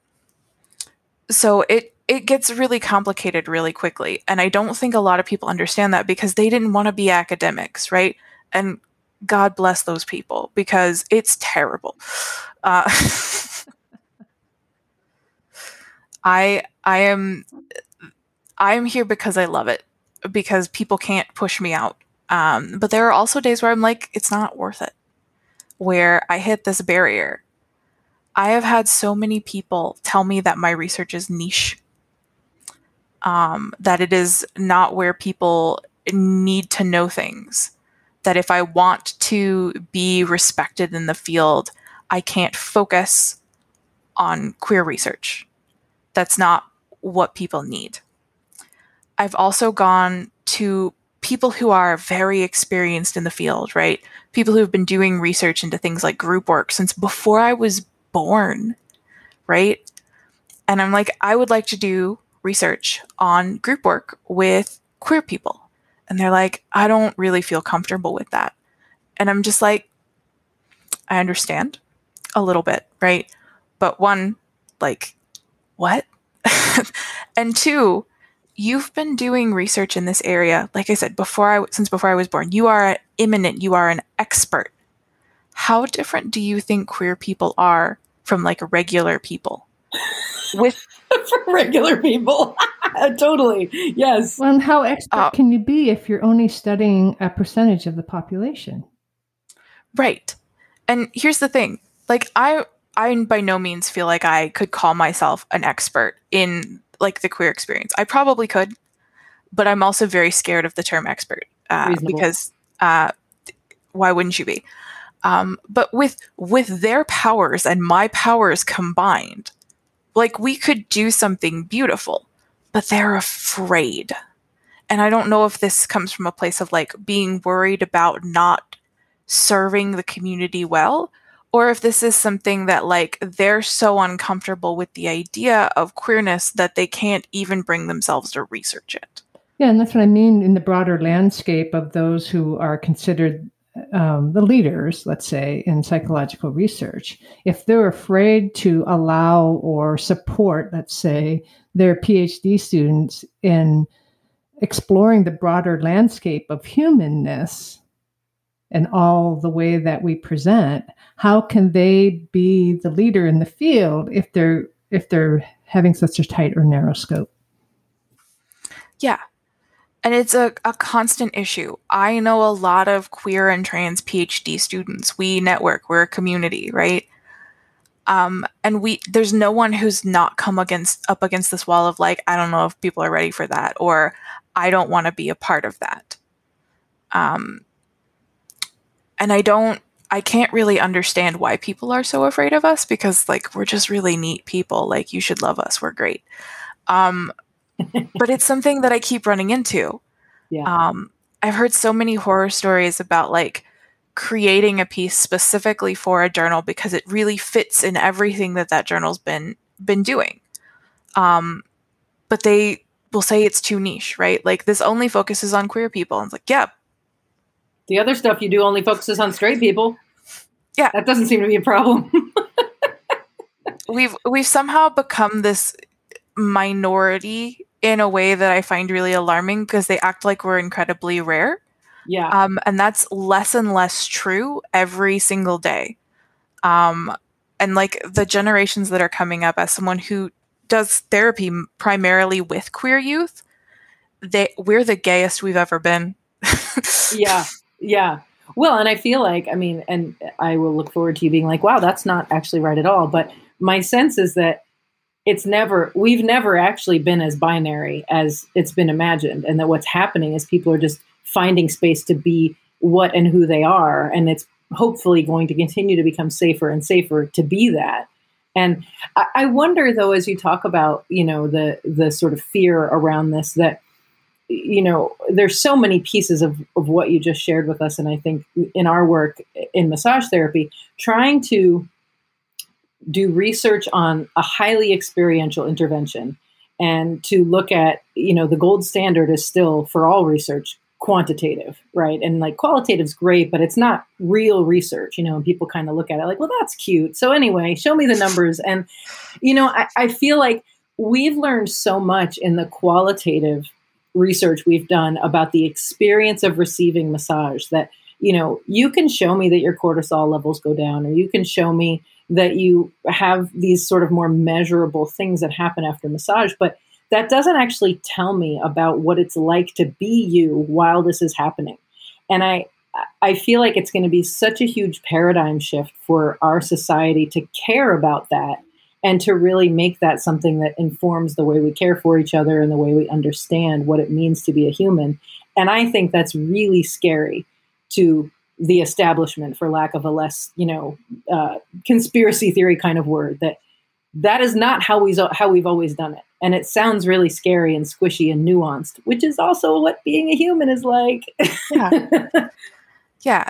so it it gets really complicated really quickly, and I don't think a lot of people understand that because they didn't want to be academics, right? And God bless those people because it's terrible. Uh, [laughs] I I am I am here because I love it because people can't push me out. Um, but there are also days where I'm like, it's not worth it. Where I hit this barrier. I have had so many people tell me that my research is niche. Um, that it is not where people need to know things. That if I want to be respected in the field, I can't focus on queer research. That's not what people need. I've also gone to people who are very experienced in the field, right? People who have been doing research into things like group work since before I was born, right? And I'm like, I would like to do research on group work with queer people. And they're like, I don't really feel comfortable with that. And I'm just like, I understand a little bit, right? But one, like, what? [laughs] and two, you've been doing research in this area like i said before i since before i was born you are imminent you are an expert how different do you think queer people are from like regular people with [laughs] For regular people. [laughs] totally. Yes. Well, and how expert Uh, can you be if you're only studying a percentage of the population? Right. And here's the thing. Like I I by no means feel like I could call myself an expert in like the queer experience. I probably could, but I'm also very scared of the term expert uh, because uh, why wouldn't you be? Um, but with with their powers and my powers combined, like we could do something beautiful, but they're afraid. And I don't know if this comes from a place of like being worried about not serving the community well or if this is something that like they're so uncomfortable with the idea of queerness that they can't even bring themselves to research it. Yeah, and that's what I mean in the broader landscape of those who are considered um, the leaders, let's say, in psychological research. If they're afraid to allow or support, let's say, their PhD students in exploring the broader landscape of humanness and all the way that we present, how can they be the leader in the field if they're if they're having such a tight or narrow scope? Yeah. And it's a, a constant issue. I know a lot of queer and trans PhD students. We network, we're a community, right? Um, and we there's no one who's not come against up against this wall of like, I don't know if people are ready for that, or I don't want to be a part of that. Um, and I don't I can't really understand why people are so afraid of us because like we're just really neat people. Like you should love us. We're great. Um, [laughs] but it's something that I keep running into. Yeah. Um, I've heard so many horror stories about like creating a piece specifically for a journal because it really fits in everything that that journal's been been doing. Um, but they will say it's too niche, right? Like this only focuses on queer people. And it's like, yeah, the other stuff you do only focuses on straight people. Yeah. That doesn't seem to be a problem. we've we've somehow become this minority in a way that I find really alarming because they act like we're incredibly rare. Yeah. Um, and that's less and less true every single day. Um, and like the generations that are coming up as someone who does therapy primarily with queer youth, they we're the gayest we've ever been. yeah. [laughs] Yeah. Well, and I feel like, I mean, and I will look forward to you being like, wow, that's not actually right at all. But my sense is that it's never, we've never actually been as binary as it's been imagined. And that what's happening is people are just finding space to be what and who they are. And it's hopefully going to continue to become safer and safer to be that. And I, wonder, though, as you talk about, you know, the the sort of fear around this, that you know, there's so many pieces of, of what you just shared with us. And I think in our work in massage therapy, trying to do research on a highly experiential intervention and to look at, you know, the gold standard is still for all research quantitative, right? And like qualitative is great, but it's not real research, you know, and people kind of look at it like, well, that's cute. So anyway, show me the numbers. And, you know, I, I feel like we've learned so much in the qualitative research we've done about the experience of receiving massage that you know you can show me that your cortisol levels go down or you can show me that you have these sort of more measurable things that happen after massage but that doesn't actually tell me about what it's like to be you while this is happening. And i i feel like it's going to be such a huge paradigm shift for our society to care about that and to really make that something that informs the way we care for each other and the way we understand what it means to be a human. And I think that's really scary to the establishment, for lack of a less, you know, uh, conspiracy theory kind of word. That that is not how we how we've always done it, and it sounds really scary and squishy and nuanced, which is also what being a human is like. yeah. [laughs] yeah,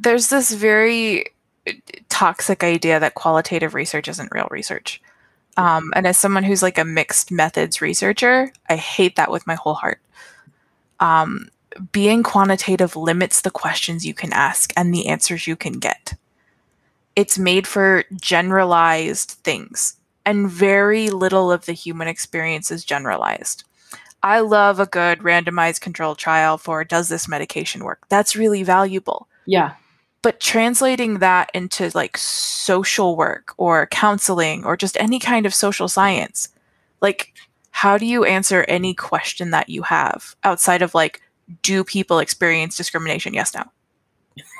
there's this very toxic idea that qualitative research isn't real research. Um, and as someone who's like a mixed methods researcher, I hate that with my whole heart. Um, being quantitative limits the questions you can ask and the answers you can get. It's made for generalized things, and very little of the human experience is generalized. I love a good randomized controlled trial for does this medication work? That's really valuable. Yeah but translating that into like social work or counseling or just any kind of social science like how do you answer any question that you have outside of like do people experience discrimination yes no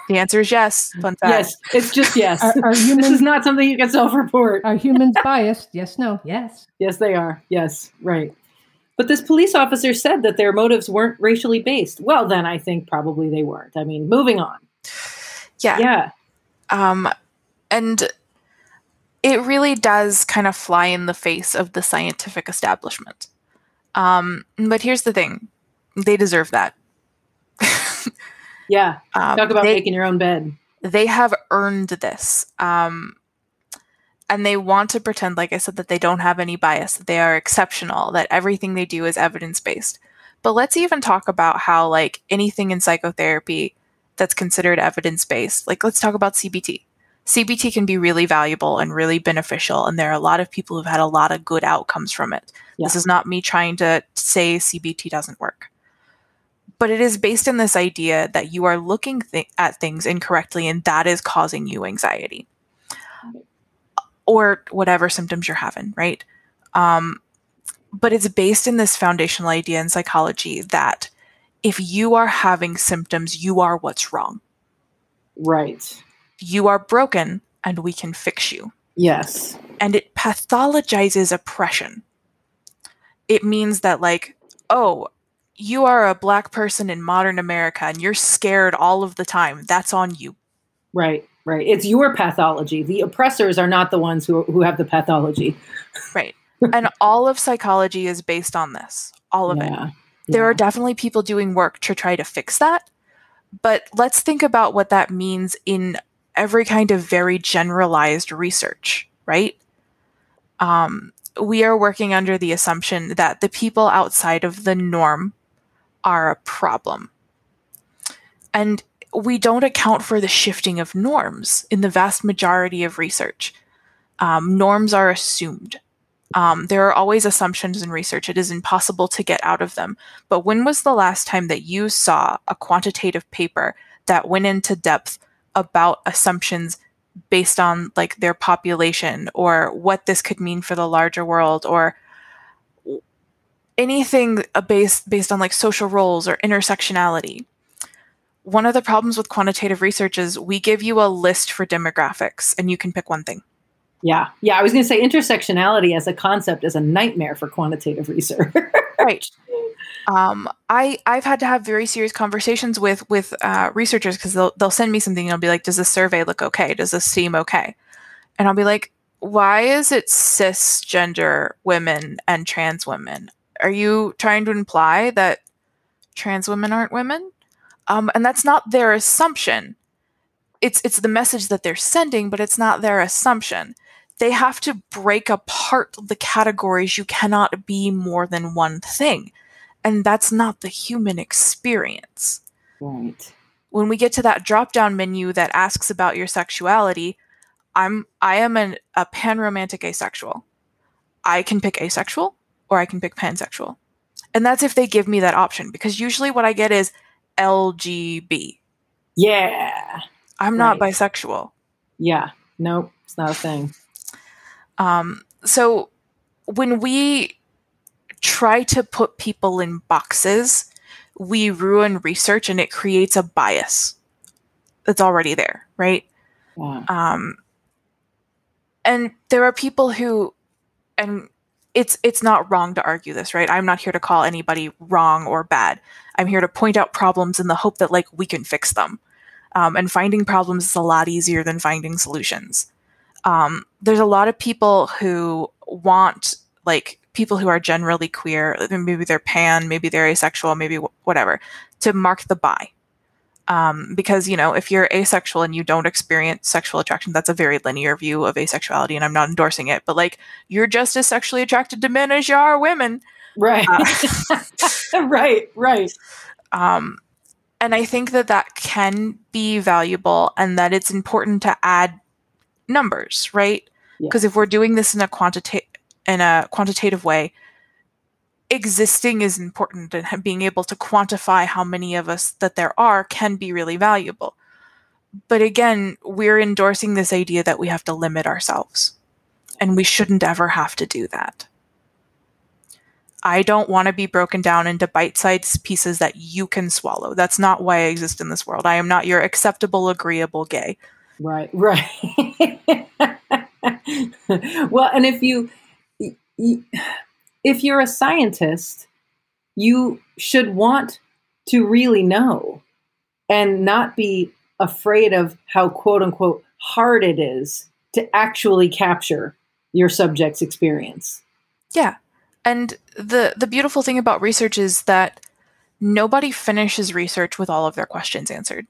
The answer is yes. Fun fact. Yes, it's just [laughs] yes. Are, are this is not something you can self-report. are humans biased? Yes, no, yes. Yes, they are. Yes, right. But this police officer said that their motives weren't racially based. Well, then I think probably they weren't. I mean, moving on. Yeah. Yeah. Um, and it really does kind of fly in the face of the scientific establishment. Um, but here's the thing they deserve that. Yeah. [laughs] Um, Talk about they, making your own bed. they have earned this. Um, and they want to pretend, like I said, that they don't have any bias, that they are exceptional, that everything they do is evidence based. But let's even talk about how, like, anything in psychotherapy that's considered evidence based, like, let's talk about CBT. CBT can be really valuable and really beneficial, and there are a lot of people who've had a lot of good outcomes from it. This is not me trying to say CBT doesn't work. But it is based in this idea that you are looking th- at things incorrectly and that is causing you anxiety or whatever symptoms you're having, right? Um, but it's based in this foundational idea in psychology that if you are having symptoms, you are what's wrong. Right. You are broken and we can fix you. Yes. and it pathologizes oppression. It means that, like, oh, you are a black person in modern America and you're scared all of the time. That's on you. Right. Right. It's your pathology. The oppressors are not the ones who who have the pathology. Right. and all of psychology is based on this, all of it. There Yeah. are definitely people doing work to try to fix that. But let's think about what that means in every kind of very generalized research, right? Um, we are working under the assumption that the people outside of the norm are a problem. And we don't account for the shifting of norms in the vast majority of research. Um, norms are assumed. Um, there are always assumptions in research. It is impossible to get out of them. But when was the last time that you saw a quantitative paper that went into depth about assumptions based on like their population or what this could mean for the larger world or anything uh, based based on like social roles or intersectionality? One of the problems with quantitative research is we give you a list for demographics and you can pick one thing. Yeah. Yeah. I was going to say intersectionality as a concept is a nightmare for quantitative research. [laughs] right um, I I've had to have very serious conversations with with uh, researchers because they'll they'll send me something and I'll be like, does this survey look okay? Does this seem okay? And I'll be like, why is it cisgender women and trans women? Are you trying to imply that trans women aren't women? Um, and that's not their assumption. It's it's the message that they're sending, but it's not their assumption. They have to break apart the categories. You cannot be more than one thing. And that's not the human experience. right. When we get to that drop down menu that asks about your sexuality, I'm I am an, a panromantic asexual. I can pick asexual or I can pick pansexual. And that's if they give me that option because usually what I get is LGB. Yeah. I'm not bisexual. Yeah. Nope. It's not a thing. Um, so when we try to put people in boxes, we ruin research and it creates a bias that's already there, right? Um, and there are people who, and it's it's not wrong to argue this, right? I'm not here to call anybody wrong or bad. I'm here to point out problems in the hope that like we can fix them. Um, and finding problems is a lot easier than finding solutions. Um, there's a lot of people who want like people who are generally queer, maybe they're pan, maybe they're asexual, maybe wh- whatever, to mark the bi. Um, because you know, if you're asexual and you don't experience sexual attraction, that's a very linear view of asexuality, and I'm not endorsing it. But like, you're just as sexually attracted to men as you are women. Right. [laughs] right. Right. Um, and I think that that can be valuable, and that it's important to add numbers, right? Yeah. Because if we're doing this in a quantitative in a quantitative way, existing is important, and being able to quantify how many of us that there are can be really valuable. But again, we're endorsing this idea that we have to limit ourselves, and we shouldn't ever have to do that. I don't want to be broken down into bite sized pieces that you can swallow. That's not why I exist in this world. I am not your acceptable, agreeable gay. Right, right. [laughs] [laughs] well, and if you, if you're a scientist, you should want to really know and not be afraid of how quote unquote hard it is to actually capture your subject's experience. Yeah. And the the beautiful thing about research is that nobody finishes research with all of their questions answered.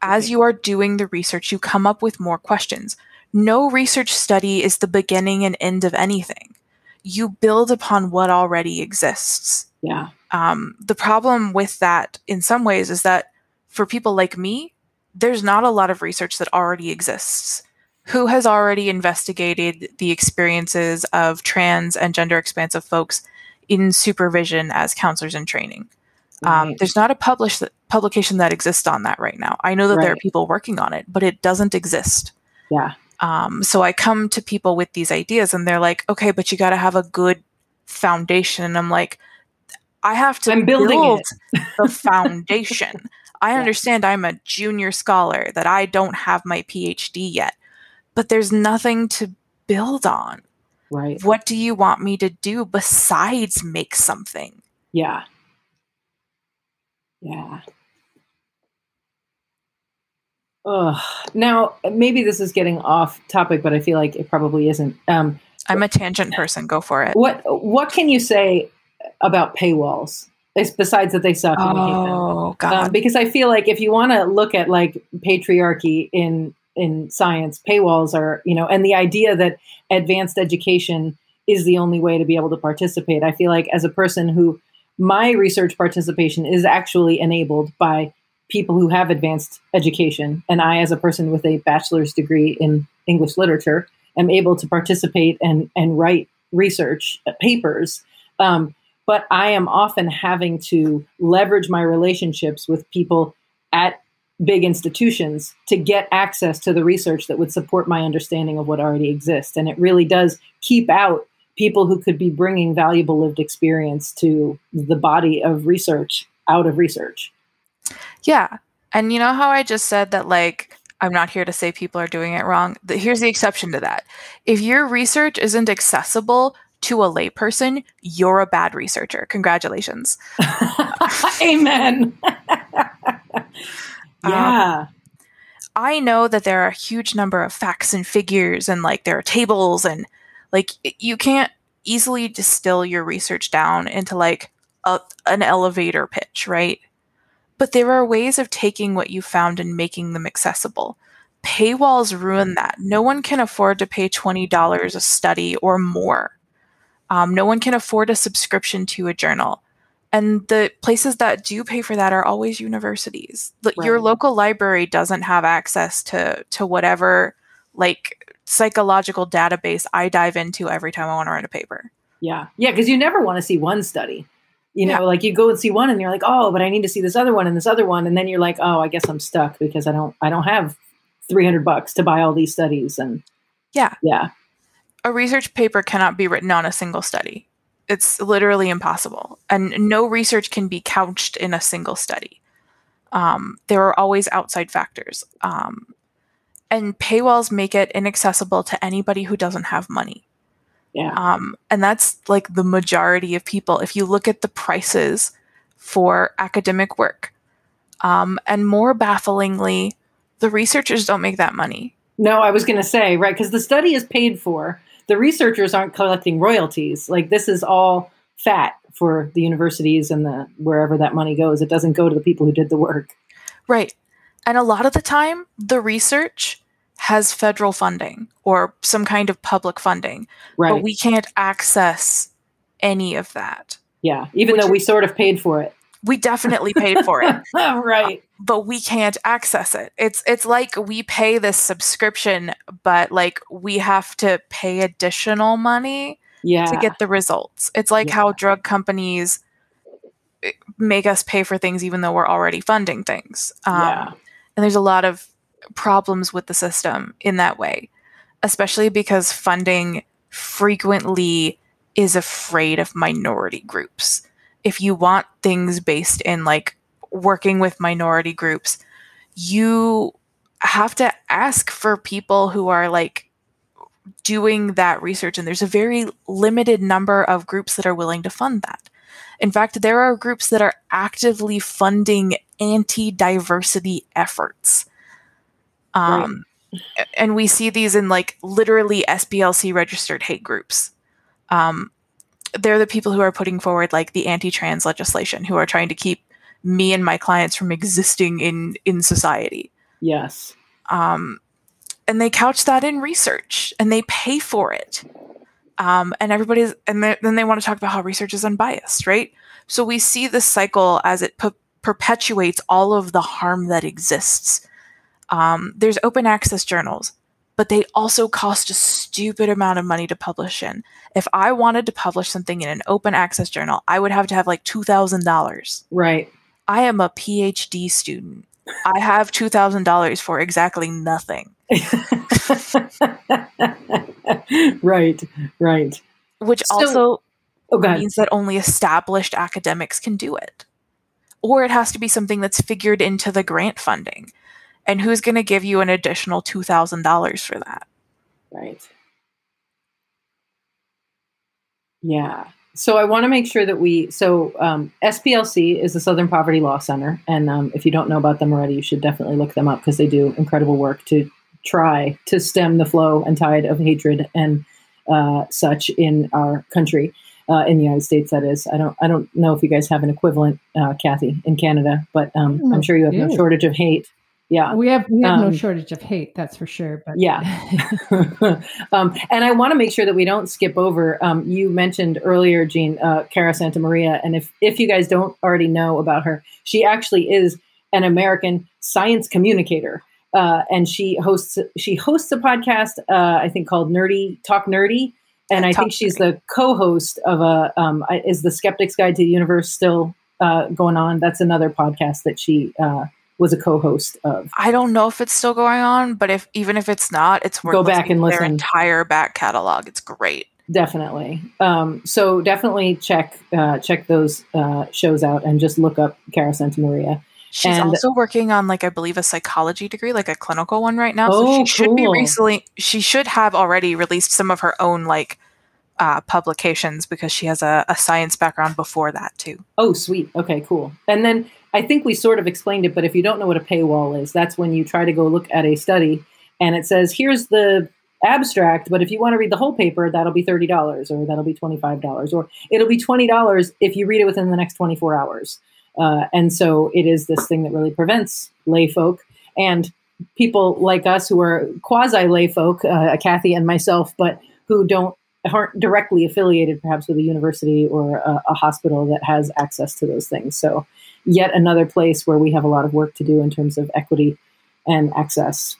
As you are doing the research, you come up with more questions. No research study is the beginning and end of anything. You build upon what already exists. Yeah. Um, the problem with that, in some ways, is that for people like me, there's not a lot of research that already exists. Who has already investigated the experiences of trans and gender expansive folks in supervision as counselors in training? Um, right. There's not a published publication that exists on that right now. I know that right. there are people working on it, but it doesn't exist. Yeah. Um, so I come to people with these ideas, and they're like, "Okay, but you got to have a good foundation." And I'm like, "I have to I'm building build [laughs] the foundation. I yeah. understand I'm a junior scholar that I don't have my PhD yet, but there's nothing to build on. Right. What do you want me to do besides make something?" Yeah. Yeah. Ugh. Now, maybe this is getting off topic, but I feel like it probably isn't. Um, I'm a tangent person. Go for it. What What can you say about paywalls? Besides that they suck. Oh God! Um, because I feel like if you want to look at like patriarchy in in science, paywalls are you know, and the idea that advanced education is the only way to be able to participate. I feel like as a person who my research participation is actually enabled by people who have advanced education. And I, as a person with a bachelor's degree in English literature, am able to participate and, and write research uh, papers. Um, but I am often having to leverage my relationships with people at big institutions to get access to the research that would support my understanding of what already exists. And it really does keep out people who could be bringing valuable lived experience to the body of research out of research. Yeah. And you know how I just said that, like, I'm not here to say people are doing it wrong. Here's the exception to that. If your research isn't accessible to a layperson, you're a bad researcher. Congratulations. [laughs] Amen. [laughs] yeah. Um, I know that there are a huge number of facts and figures and like there are tables and like you can't easily distill your research down into like a, an elevator pitch, right? But there are ways of taking what you found and making them accessible. Paywalls ruin that. No one can afford to pay $20 a study or more. Um, no one can afford a subscription to a journal. And the places that do pay for that are always universities. right. Your local library doesn't have access to to whatever like psychological database I dive into every time I want to write a paper. Yeah. Yeah. Cause you never want to see one study. You know, yeah. like you go and see one and you're like, oh, but I need to see this other one and this other one. And then you're like, oh, I guess I'm stuck because I don't I don't have 300 bucks to buy all these studies. And yeah. Yeah. A research paper cannot be written on a single study. It's literally impossible. And no research can be couched in a single study. Um, there are always outside factors. Um, and paywalls make it inaccessible to anybody who doesn't have money. Yeah. Um, and that's like the majority of people. If you look at the prices for academic work, um, and more bafflingly, the researchers don't make that money. No, I was going to say, right, because the study is paid for. The researchers aren't collecting royalties. Like this is all fat for the universities and the wherever that money goes. It doesn't go to the people who did the work. Right. And a lot of the time, the research has federal funding or some kind of public funding, right. but we can't access any of that. Yeah, even though we sort of paid for it. We definitely paid for it. [laughs] right. Uh, but we can't access it. It's it's like we pay this subscription, but like we have to pay additional money yeah. to get the results. It's like yeah. how drug companies eh, make us pay for things even though we're already funding things. Um, yeah. And there's a lot of problems with the system in that way, especially because funding frequently is afraid of minority groups. If you want things based in like working with minority groups, you have to ask for people who are like doing that research and there's a very limited number of groups that are willing to fund that. In fact, there are groups that are actively funding anti-diversity efforts. Um, right. and we see these in like literally SPLC registered hate groups. Um, they're the people who are putting forward like the anti-trans legislation, who are trying to keep me and my clients from existing in in society. Yes. Um, and they couch that in research and they pay for it. Um, and everybody's, and then they want to talk about how research is unbiased, right? So we see this cycle as it per- perpetuates all of the harm that exists. Um, there's open access journals, but they also cost a stupid amount of money to publish in. If I wanted to publish something in an open access journal, I would have to have like $2,000. Right. I am a PhD student. I have $2,000 for exactly nothing. [laughs] right, right. Which so, also oh, means that only established academics can do it. Or it has to be something that's figured into the grant funding. And who's going to give you an additional $2,000 for that? Right. Yeah so I want to make sure that we. So um, SPLC is the Southern Poverty Law Center, and um, if you don't know about them already, you should definitely look them up because they do incredible work to try to stem the flow and tide of hatred and uh, such in our country, uh, in the United States. That is, I don't, I don't know if you guys have an equivalent, uh, Kathy, in Canada, but um, I'm sure you have no shortage of hate yeah. We have we have um, no shortage of hate that's for sure but yeah. [laughs] [laughs] Um, and i want to make sure that we don't skip over um, you mentioned earlier jean uh, cara santa maria and if if you guys don't already know about her she actually is an american science communicator uh, and she hosts she hosts a podcast uh, i think called nerdy talk nerdy and i think she's the co-host of a um, is the skeptics guide to the universe still uh, going on? That's another podcast that she uh, was a co-host of. I don't know if it's still going on, but if even if it's not, it's worth go back and listen their entire back catalog. It's great. Definitely. Um, so definitely check uh, check those uh, shows out and just look up Cara Santa Maria. She's and, also working on like I believe a psychology degree, like a clinical one right now. Oh, so she should be recently she should have already released some of her own like uh, publications because she has a, a science background before that too. Oh, sweet. Okay, cool. And then I think we sort of explained it, but if you don't know what a paywall is, that's when you try to go look at a study and it says, here's the abstract, but if you want to read the whole paper, that'll be $30 or that'll be $25 or it'll be $20 if you read it within the next 24 hours. Uh, and so it is this thing that really prevents lay folk and people like us who are quasi lay folk, uh, Kathy and myself, but who don't aren't directly affiliated perhaps with a university or a, a hospital that has access to those things. So yet another place where we have a lot of work to do in terms of equity and access.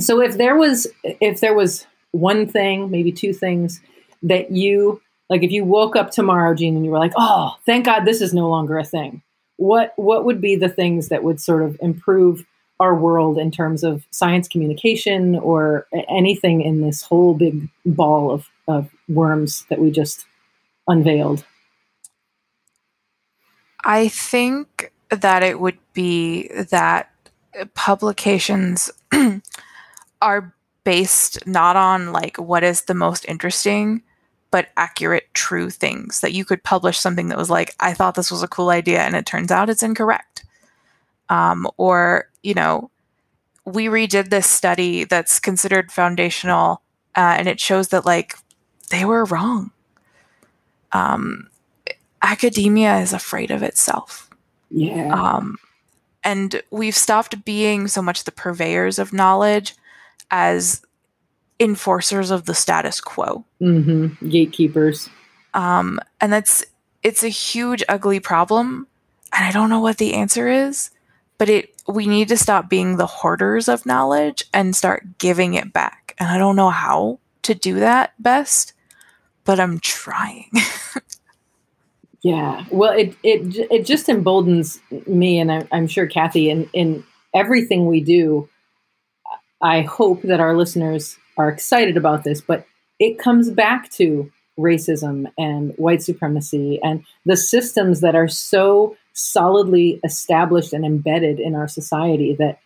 So if there was if there was one thing, maybe two things that you like if you woke up tomorrow, Jean, and you were like, "Oh, thank God this is no longer a thing." What what would be the things that would sort of improve our world in terms of science communication or anything in this whole big ball of, of worms that we just unveiled? I think that it would be that publications [clears throat] are based not on like what is the most interesting but accurate true things. That you could publish something that was like i thought this was a cool idea and it turns out it's incorrect. Um, or you know we redid this study that's considered foundational uh, and it shows that like they were wrong. Um, academia is afraid of itself. Yeah. Um, and we've stopped being so much the purveyors of knowledge as enforcers of the status quo. Mm-hmm. Gatekeepers. Um, and that's it's a huge, ugly problem, and I don't know what the answer is. But it we need to stop being the hoarders of knowledge and start giving it back. And I don't know how to do that best, but I'm trying. [laughs] Yeah, well, it it it just emboldens me, and I, I'm sure Kathy, in in everything we do. I hope that our listeners are excited about this, but it comes back to racism and white supremacy and the systems that are so solidly established and embedded in our society that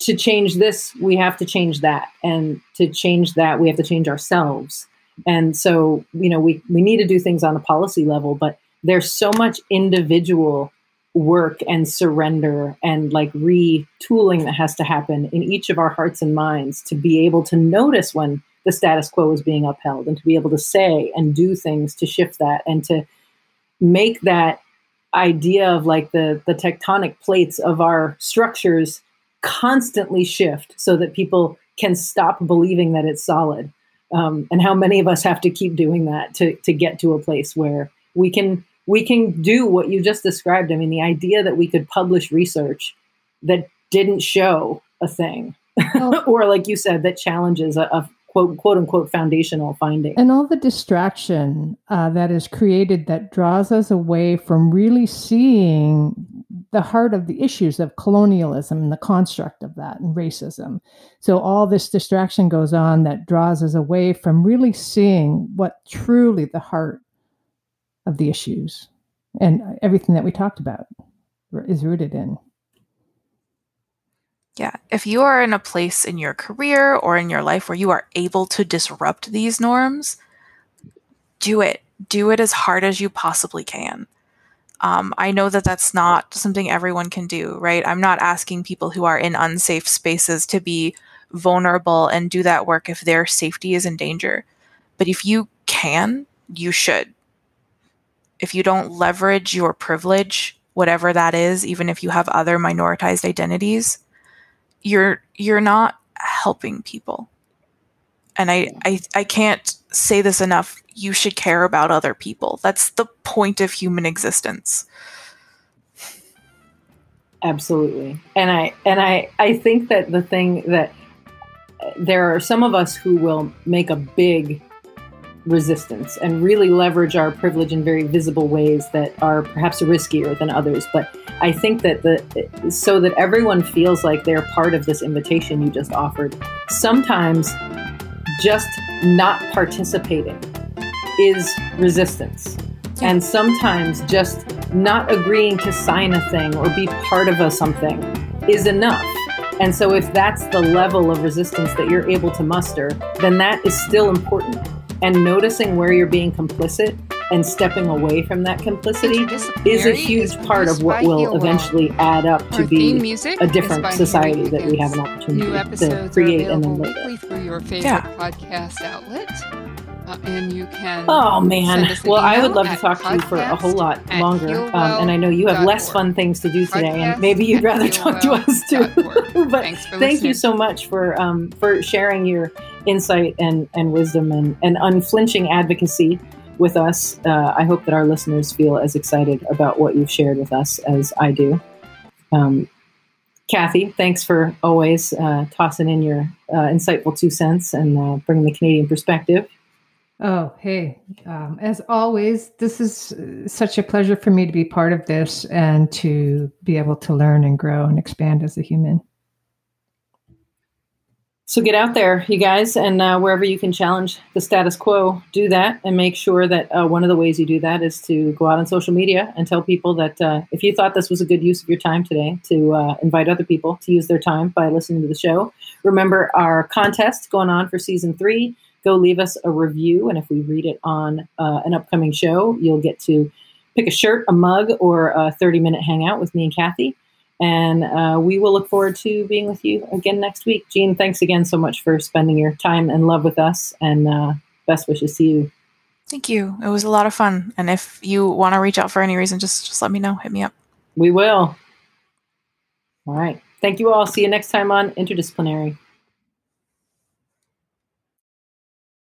to change this we have to change that and to change that we have to change ourselves and so you know we we need to do things on a policy level but there's so much individual work and surrender and like retooling that has to happen in each of our hearts and minds to be able to notice when the status quo is being upheld and to be able to say and do things to shift that and to make that idea of like the the tectonic plates of our structures constantly shift so that people can stop believing that it's solid um, and how many of us have to keep doing that to to get to a place where we can we can do what you just described i mean the idea that we could publish research that didn't show a thing oh. [laughs] or like you said that challenges a, a quote quote unquote foundational finding. And all the distraction uh, that is created that draws us away from really seeing the heart of the issues of colonialism and the construct of that and racism. So all this distraction goes on that draws us away from really seeing what truly the heart of the issues and everything that we talked about is rooted in. Yeah. If you are in a place in your career or in your life where you are able to disrupt these norms, do it. Do it as hard as you possibly can. Um, I know that that's not something everyone can do, right? I'm not asking people who are in unsafe spaces to be vulnerable and do that work if their safety is in danger. But if you can, you should. If you don't leverage your privilege, whatever that is, even if you have other minoritized identities, you're you're not helping people. And I, I i can't say this enough. You should care about other people. That's the point of human existence. Absolutely. And i and i i think that the thing that uh, there are some of us who will make a big resistance and really leverage our privilege in very visible ways that are perhaps riskier than others. But I think that the so that everyone feels like they're part of this invitation you just offered, sometimes just not participating is resistance. And sometimes just not agreeing to sign a thing or be part of a something is enough. And so, if that's the level of resistance that you're able to muster, then that is still important and noticing where you're being complicit and stepping away from that complicity is a huge part of what will eventually add up to be a different society that we have an opportunity to create and then live through your favorite yeah. podcast outlet. Uh, and you can. Oh man! Well, I would love to talk to you for a whole lot longer, um, and I know you have less fun things to do today, and maybe you'd rather talk to us too. [laughs] but thank you so much for um, for sharing your insight and and wisdom and and unflinching advocacy with us. Uh, I hope that our listeners feel as excited about what you've shared with us as I do. Um, Kathy, thanks for always uh, tossing in your uh, insightful two cents and uh, bringing the Canadian perspective. Oh, hey. Um, as always, this is uh, such a pleasure for me to be part of this and to be able to learn and grow and expand as a human. So get out there, you guys, and uh, wherever you can challenge the status quo, do that and make sure that uh, one of the ways you do that is to go out on social media and tell people that uh, if you thought this was a good use of your time today, to uh, invite other people to use their time by listening to the show. Remember our contest going on for season three go leave us a review. And if we read it on uh, an upcoming show, you'll get to pick a shirt, a mug, or a 30 minute hangout with me and Kathy. And uh, we will look forward to being with you again next week. Jean, thanks again so much for spending your time and love with us. And uh, best wishes to you. Thank you. It was a lot of fun. And if you want to reach out for any reason, just just let me know. Hit me up. We will. All right. Thank you all. See you next time on Interdisciplinary.